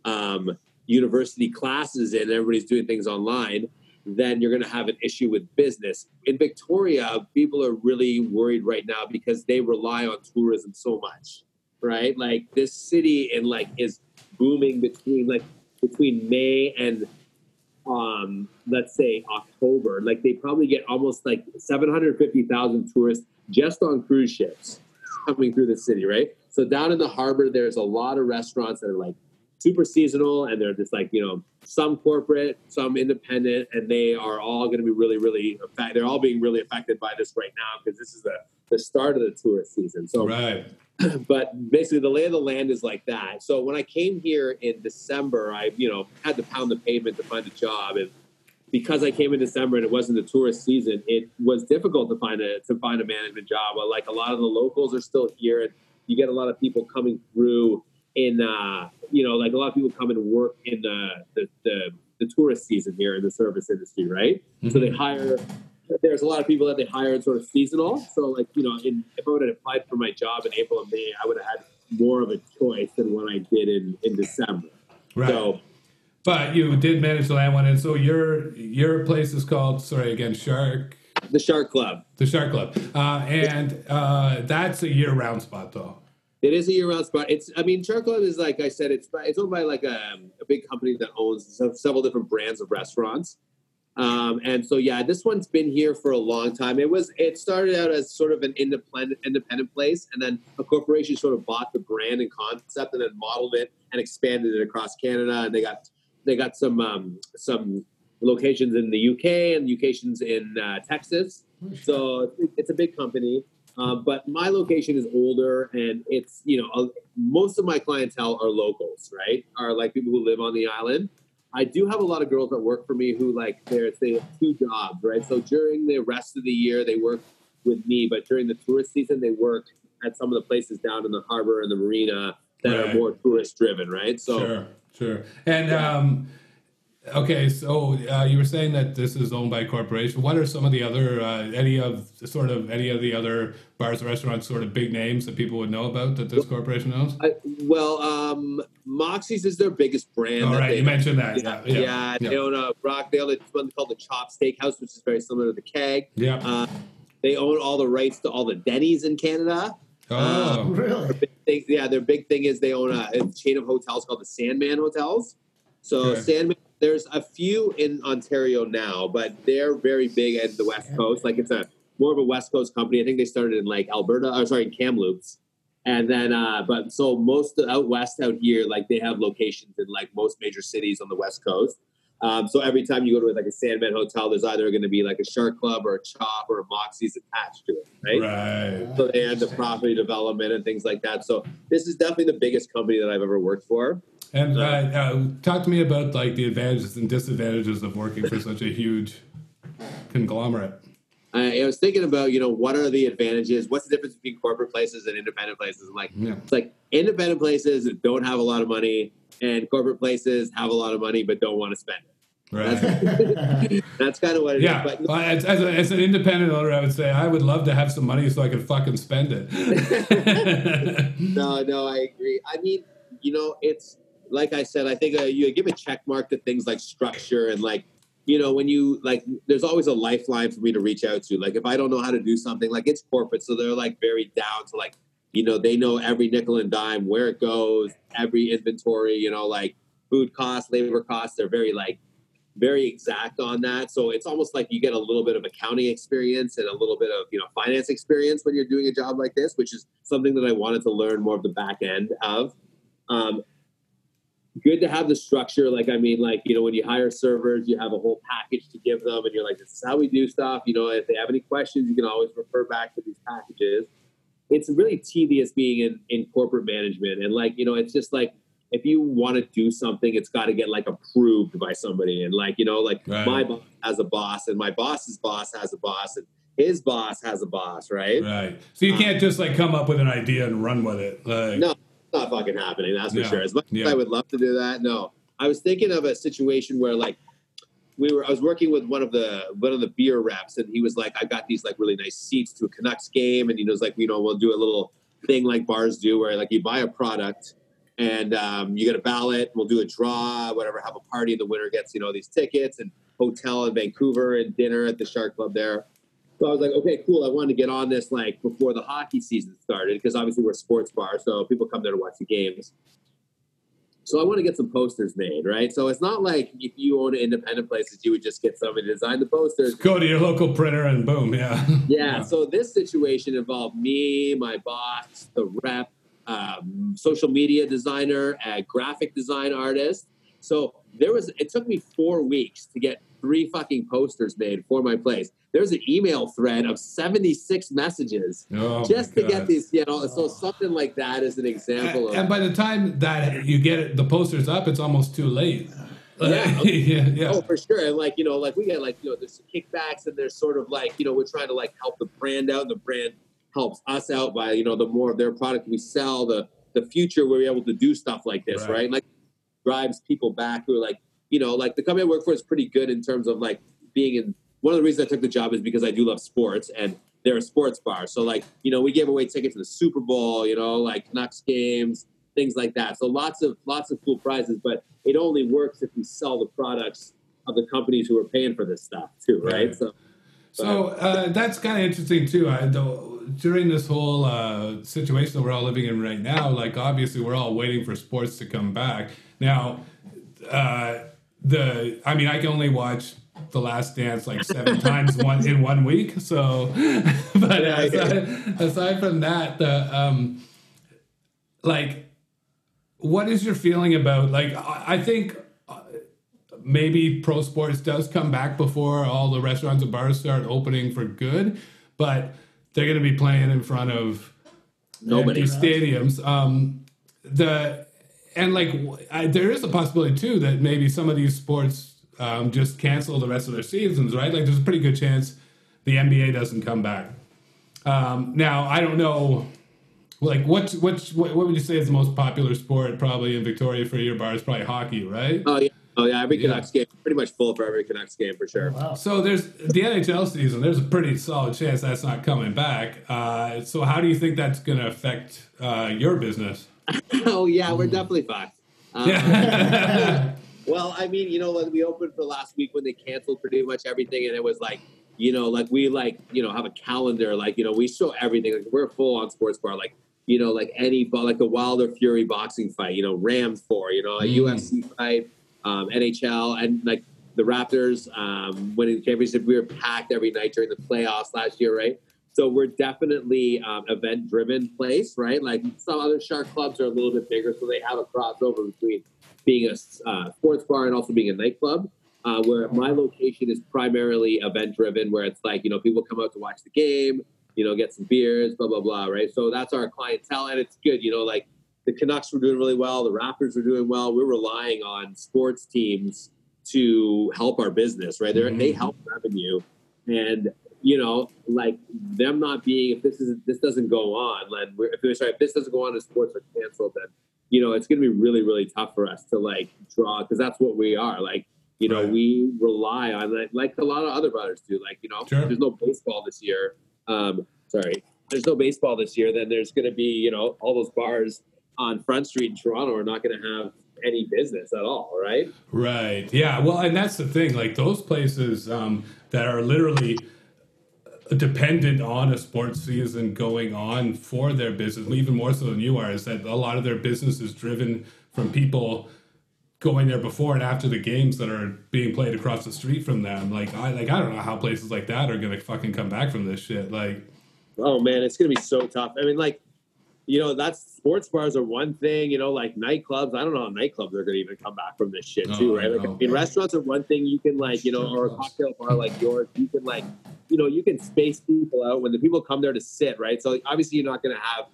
um, university classes and everybody's doing things online, then you're going to have an issue with business. In Victoria, people are really worried right now because they rely on tourism so much, right? Like this city and like is booming between like between May and um let's say October. Like they probably get almost like 750,000 tourists just on cruise ships coming through the city, right? So down in the harbor there's a lot of restaurants that are like super seasonal and they're just like you know some corporate some independent and they are all going to be really really affected they're all being really affected by this right now because this is the the start of the tourist season so.
Right.
but basically the lay of the land is like that. So when i came here in december i you know had to pound the pavement to find a job and because i came in december and it wasn't the tourist season it was difficult to find a to find a management job. But, like a lot of the locals are still here and you get a lot of people coming through in uh you know like a lot of people come and work in the the, the, the tourist season here in the service industry right? So they hire there's a lot of people that they hire sort of seasonal. So like you know in if i would have applied for my job in april and may i would have had more of a choice than what i did in in december.
Right.
so
But you did manage to land one, and so your your place is called sorry again Shark?
The shark club.
The Shark Club, uh, and uh, that's a year round spot though.
It is a year-round spot. It's, I mean, Shark Club is like I said, it's it's owned by like a, a big company that owns several different brands of restaurants. Um, and so, yeah, this one's been here for a long time. It was, it started out as sort of an independent, independent place, and then a corporation sort of bought the brand and concept, and then modeled it and expanded it across Canada. And they got, they got some, um, some locations in the UK and locations in uh, Texas. So it's a big company. Uh, but my location is older, and it's you know uh, most of my clientele are locals, right? Are like people who live on the island. I do have a lot of girls that work for me who like they're they have two jobs, right? So during the rest of the year they work with me, but during the tourist season they work at some of the places down in the harbor and the marina that
Right.
are more tourist driven, right? So
Sure, sure. And um, okay, so uh, you were saying that this is owned by a corporation. What are some of the other, uh, any of sort of any of the other bars, restaurants, sort of big names that people would know about that this corporation owns?
I, well, um, Moxie's is their biggest brand.
All
that
right, you mentioned that.
Yeah,
Yeah,
yeah,
yeah,
they own a rock. They own one called the Chop Steakhouse, which is very similar to the Keg.
yeah.
Uh, they own all the rights to all the Denny's in Canada.
oh,
Really?
They, yeah, their big thing is they own a, a chain of hotels called the Sandman Hotels. So
Okay.
Sandman, there's a few in Ontario now, but they're very big at the West Coast. Like it's a more of a West Coast company. I think they started in like Alberta, or sorry, in Kamloops. And then, uh, but so most out west out here, like they have locations in like most major cities on the West Coast. Um, so every time you go to like a Sandman hotel, there's either going to be like a Shark Club or a Chop or a Moxie's attached to it, right?
right.
So they had the property development and things like that. So this is definitely the biggest company that I've ever worked for.
And uh, uh, talk to me about like the advantages and disadvantages of working for such a huge conglomerate.
I, I was thinking about, you know, what are the advantages? What's the difference between corporate places and independent places? Like,
Yeah.
it's like independent places don't have a lot of money, and corporate places have a lot of money but don't want to spend it.
Right.
That's kind of what it is.
Yeah,
But
well, as, as, a, as an independent owner, I would say I would love to have some money so I could fucking spend it.
no, no, I agree. I mean, you know, it's like I said. I think uh, you give a check mark to things like structure and like, you know, when you like, there's always a lifeline for me to reach out to. Like, if I don't know how to do something, like it's corporate, so they're like very down to like, you know, they know every nickel and dime where it goes, every inventory. You know, like food costs, labor costs. They're very like very exact on that. So it's almost like you get a little bit of accounting experience and a little bit of you know finance experience when you're doing a job like this, which is something that I wanted to learn more of the back end of. Um, good to have the structure. Like I mean, like you know, when you hire servers, you have a whole package to give them, and you're like, this is how we do stuff. You know, if they have any questions, you can always refer back to these packages. It's really tedious being in in corporate management, and like you know, it's just like if you want to do something, it's got to get like approved by somebody. And like, you know, like
Right.
my boss has a boss and my boss's boss has a boss and his boss has a boss, right?
right. So you can't just like come up with an idea and run with it. Like,
No. Not fucking happening, that's for
Yeah.
sure. As much
Yeah.
as I would love to do that, no. I was thinking of a situation where like we were I was working with one of the one of the beer reps and he was like, I got these like really nice seats to a Canucks game and he was like, you know, we'll do a little thing like bars do where like you buy a product and um, you get a ballot. We'll do a draw, whatever. Have a party. The winner gets you know these tickets and hotel in Vancouver and dinner at the Shark Club there. So I was like, okay, cool. I wanted to get on this like before the hockey season started because obviously we're a sports bar, so people come there to watch the games. So I want to get some posters made, right? So it's not like if you own an independent places, you would just get somebody to design the posters.
Go to your local printer and boom, yeah.
Yeah. So this situation involved me, my boss, the rep, um, social media designer, a graphic design artist. So there was. It took me four weeks to get three fucking posters made for my place. There's an email thread of 76 messages
Oh,
just to get these. You know, so something like that is an example of.
And by the time that you get it, the posters up, it's almost too late.
Yeah.
yeah, yeah.
Oh, for sure. And like, you know, like we get like, you know, there's kickbacks and there's sort of like, you know, we're trying to like help the brand out and the brand helps us out by, you know, the more of their product we sell, the the future we're able to do stuff like this,
Right.
right? Like drives people back who are like, you know, like the company I work for is pretty good in terms of like being in one of the reasons I took the job is because I do love sports and they're a sports bar. So like, you know, we gave away tickets to the Super Bowl, you know, like Canucks games, things like that. So lots of lots of cool prizes, but it only works if we sell the products of the companies who are paying for this stuff too, right?
Right.
So
So uh, that's kind of interesting too. I, though, during this whole uh, situation that we're all living in right now, like obviously we're all waiting for sports to come back. Now, uh, the I mean, I can only watch The Last Dance like seven times one in one week. So, but
Yeah, I hear
aside, aside from that, the um, like, what is your feeling about like? I, I think maybe pro sports does come back before all the restaurants and bars start opening for good, but they're going to be playing in front of
Nobody.
stadiums. Um, the and like w- I, there is a possibility too that maybe some of these sports um, just cancel the rest of their seasons, right? Like there's a pretty good chance the NBA doesn't come back. Um, now I don't know. Like what, what what what would you say is the most popular sport probably in Victoria for your bar is probably hockey, right?
oh yeah. Oh yeah, every
Yeah.
Canucks game pretty much full for every Canucks game for sure.
Wow.
So there's the NHL season. There's a pretty solid chance that's not coming back. Uh, so how do you think that's going to affect uh, your business?
oh yeah, we're definitely fucked. Um, Well, I mean, you know, like we opened for last week when they canceled pretty much everything, and it was like, you know, like we like, you know, have a calendar, like, you know, we show everything. Like we're full on sports bar, like, you know, like any, like a Wilder Fury boxing fight, you know, Rams for, you know, a
Mm.
UFC fight, um, NHL, and like the Raptors um, winning the championship. We were packed every night during the playoffs last year, right? So we're definitely um, event driven place, right? Like some other shark clubs are a little bit bigger, so they have a crossover between being a uh, sports bar and also being a nightclub. Uh, where my location is primarily event driven, where it's like you know people come out to watch the game, you know, get some beers, blah blah blah, right? So that's our clientele, and it's good, you know, like the Canucks were doing really well, the Raptors were doing well. We're relying on sports teams to help our business, right? They're, They
Mhm.
help revenue, and you know, like them not being if this is this doesn't go on, then we're, if sorry, if this doesn't go on, and sports are canceled, then you know it's going to be really really tough for us to like draw because that's what we are. Like you know,
Right.
we rely on like, like a lot of other brothers do. Like you know,
Sure.
there's no baseball this year. Um, sorry, there's no baseball this year. Then there's going to be you know all those bars on Front Street in Toronto are not going to have any business at all, right?
Right. Yeah. Well, and that's the thing. Like those places um, that are literally dependent on a sports season going on for their business, even more so than you are, is that a lot of their business is driven from people going there before and after the games that are being played across the street from them. Like I like I don't know how places like that are gonna fucking come back from this shit. Like
Oh man, it's gonna be so tough. I mean, like, you know, that's sports bars are one thing. You know, like nightclubs. I don't know how nightclubs are gonna even come back from this shit too,
Oh,
right? Like, I
no.
mean, restaurants are one thing. You can like, you know, or a cocktail bar like yours. You can like, you know, you can space people out when the people come there to sit, right? So obviously, you're not gonna have,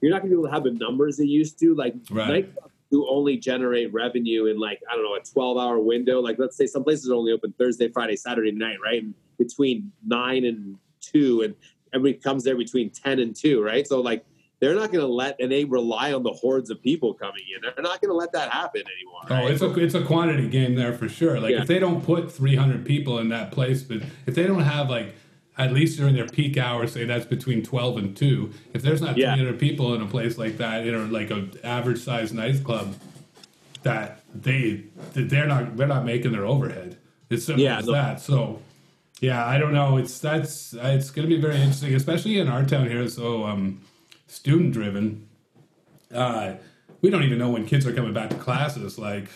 you're not gonna be able to have the numbers they used to. Like
Right.
nightclubs who only generate revenue in like I don't know a 12 hour window. Like let's say some places are only open Thursday, Friday, Saturday night, right? And between nine and two, and everybody comes there between 10 and two, right? So like they're not going to let, and they rely on the hordes of people coming in. They're not going to let that happen anymore.
Oh, it's a it's a quantity game there for sure. Like
Yeah.
if they don't put 300 people in that place, but if they don't have like at least during their peak hours, say that's between 12 and 2. If there's not
Yeah.
300 people in a place like that, in a, like a average sized nightclub, that they they're not they're not making their overhead. It's simple
Yeah,
as
no.
that. So yeah, I don't know. It's that's it's going to be very interesting, especially in our town here. So um, student driven. Uh, we don't even know when kids are coming back to classes. Like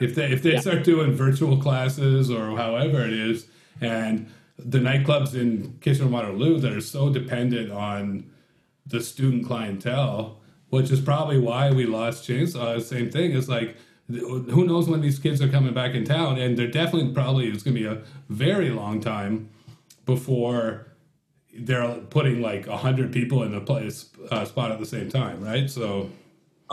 if they if they
Yeah.
start doing virtual classes or however it is, and the nightclubs in Kitchener Waterloo that are so dependent on the student clientele, which is probably why we lost Chainsaw. Same thing. It's like who knows when these kids are coming back in town, and they're definitely probably it's going to be a very long time before they're putting like a hundred people in a place uh, spot at the same time, right? So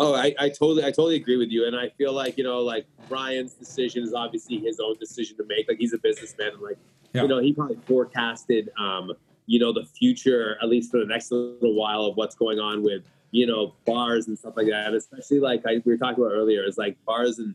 Oh, I, I totally, I totally agree with you, and I feel like you know, like Brian's decision is obviously his own decision to make. Like he's a businessman, and like
Yeah.
you know, he probably forecasted, um, you know, the future at least for the next little while of what's going on with you know bars and stuff like that. And especially like I, we were talking about earlier, is like bars and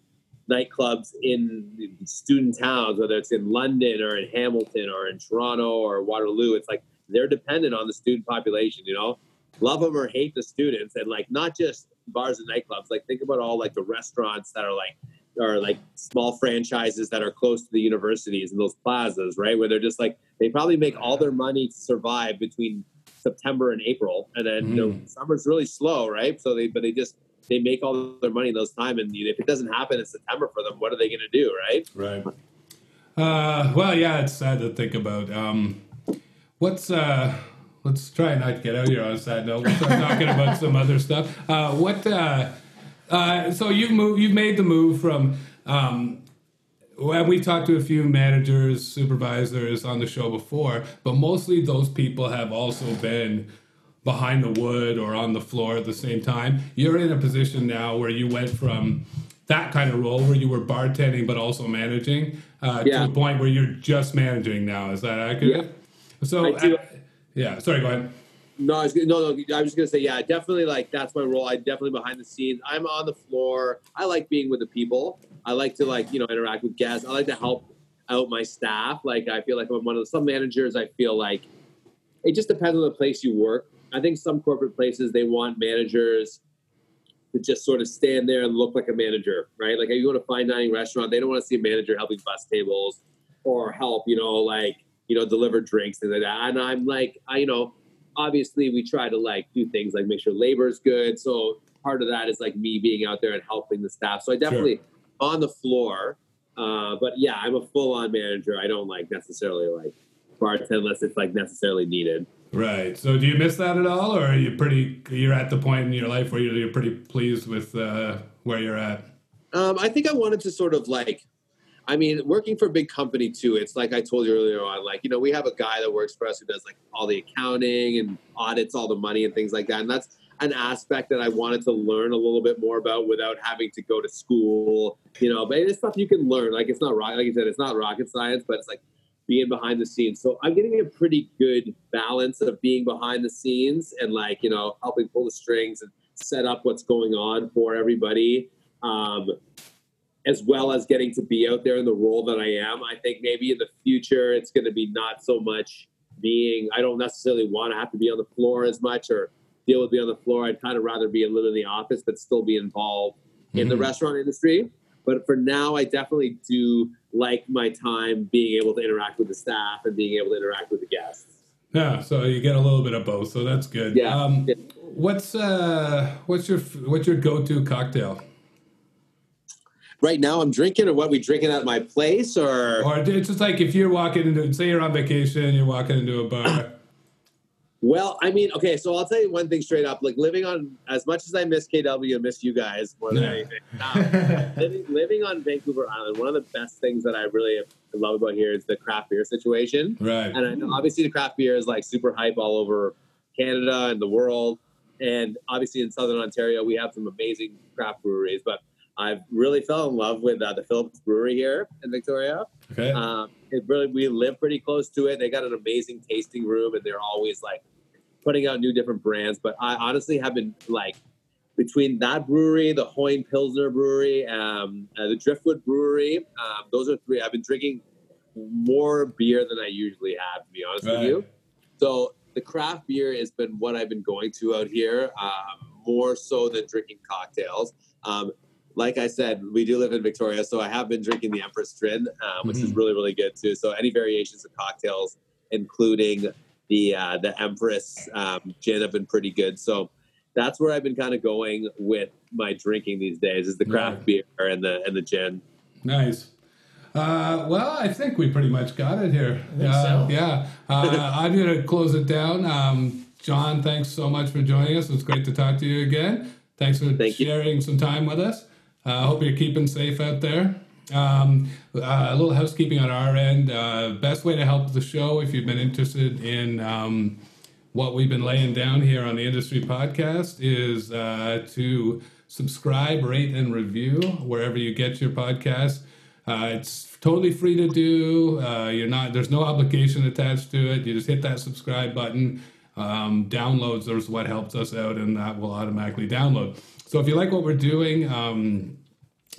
nightclubs in student towns, whether it's in London or in Hamilton or in Toronto or Waterloo. It's like they're dependent on the student population. You know, love them or hate the students, and like not just bars and nightclubs. Like think about all like the restaurants that are like are like small franchises that are close to the universities and those plazas, right? Where they're just like they probably make all their money to survive between September and April, and then you know,
Mm.
summer's really slow, right? So they but they just they make all their money in those time, and if it doesn't happen in September for them, what are they going to do, right?
Right. Uh, well, yeah, it's sad to think about. Um, what's uh, let's try not get out here on a sad note. We'll start talking about some other stuff. Uh, what? Uh, uh, so you've moved. You've made the move from. Um, well, we talked to a few managers, supervisors on the show before, but mostly those people have also been behind the wood or on the floor at the same time. You're in a position now where you went from that kind of role where you were bartending but also managing uh,
Yeah.
to a point where you're just managing now. Is that accurate? So,
I
yeah. Sorry, go ahead.
No, I was no, no. I was just gonna say, yeah, definitely. Like that's my role. I'm definitely behind the scenes. I'm on the floor. I like being with the people. I like to like you know interact with guests. I like to help out my staff. Like I feel like I'm one of the, some managers. I feel like it just depends on the place you work. I think some corporate places they want managers to just sort of stand there and look like a manager, right? Like if you go to a fine dining restaurant, they don't want to see a manager helping bus tables or help, you know, like you know, deliver drinks and like that. And I'm like, I you know obviously we try to like do things like make sure labor is good. So part of that is like me being out there and helping the staff. So I definitely on the floor. Uh, but yeah, I'm a full on manager. I don't like necessarily like bartend unless it's like necessarily needed.
Right. So, do you miss that at all, or are you pretty? You're at the point in your life where you're, you're pretty pleased with uh, where you're at.
Um, I think I wanted to sort of like, I mean, working for a big company too. It's like I told you earlier on. Like, you know, we have a guy that works for us who does like all the accounting and audits all the money and things like that. And that's an aspect that I wanted to learn a little bit more about without having to go to school. You know, but it's stuff you can learn. Like, it's not rocket. Like you said, it's not rocket science, but it's like being behind the scenes. So I'm getting a pretty good balance of being behind the scenes and like, you know, helping pull the strings and set up what's going on for everybody. Um, as well as getting to be out there in the role that I am. I think maybe in the future it's going to be not so much being, I don't necessarily want to have to be on the floor as much or deal with being on the floor. I'd kind of rather be a little in the office, but still be involved mm-hmm. in the mm-hmm. restaurant industry. But for now, I definitely do like my time being able to interact with the staff and being able to interact with the guests.
Yeah, so you get a little bit of both, so that's good.
Yeah. Um,
what's uh, what's your what's your go to cocktail?
Right now I'm drinking, or what we drinking at my place, or
or it's just like if you're walking into, say you're on vacation, you're walking into a bar.
Well, I mean, okay, so I'll tell you one thing straight up. Like living on, as much as I miss KW and miss you guys more than anything, um, living, living on Vancouver Island, one of the best things that I really love about here is the craft beer situation.
Right.
And I know obviously the craft beer is like super hype all over Canada and the world. And obviously in Southern Ontario, we have some amazing craft breweries, but I've really fell in love with uh, the Phillips Brewery here in Victoria.
Okay. Um,
it really, we live pretty close to it. They got an amazing tasting room, and they're always like putting out new different brands. But I honestly have been like between that brewery, the Hoyne Pilsner Brewery, um, uh, the Driftwood Brewery. Um, those are three. I've been drinking more beer than I usually have, to be honest right. with you. So the craft beer has been what I've been going to out here, um, more so than drinking cocktails. Like I said, we do live in Victoria, so I have been drinking the Empress Gin, um, which mm-hmm. is really really good too. So any variations of cocktails, including the uh, the Empress um, Gin, have been pretty good. So that's where I've been kind of going with my drinking these days is the craft yeah. beer and the and the gin.
Nice. Uh, well, I think we pretty much got it here.
Uh, so.
Yeah, uh, I'm going to close it down. Um, John, thanks so much for joining us. It's great to talk to you again. Thanks for Thank sharing you. some time with us. I uh, hope you're keeping safe out there. Um, uh, a little housekeeping on our end. Uh, best way to help the show if you've been interested in um, what we've been laying down here on the industry podcast is uh, to subscribe, rate, and review wherever you get your podcast. Uh, it's totally free to do. Uh, you're not. There's no obligation attached to it. You just hit that subscribe button. Um, downloads is what helps us out, and that will automatically download. So if you like what we're doing, um,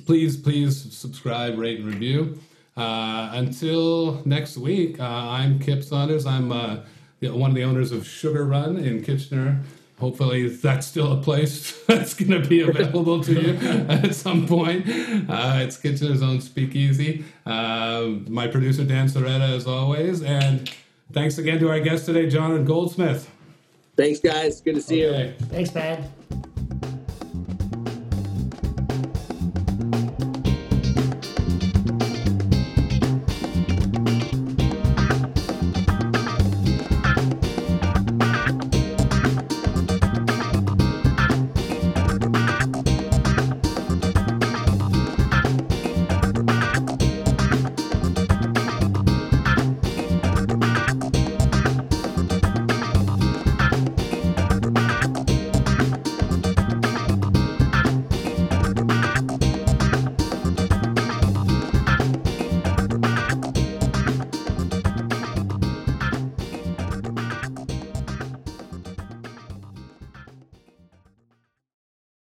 please, please subscribe, rate, and review. Uh, until next week, uh, I'm Kip Saunders. I'm uh, one of the owners of Sugar Run in Kitchener. Hopefully, that's still a place that's going to be available to you at some point. Uh, it's Kitchener's own speakeasy. Uh, my producer, Dan Soretta, as always. And thanks again to our guest today, John Goldsmith.
Thanks, guys. Good to see
okay. you. Thanks, man.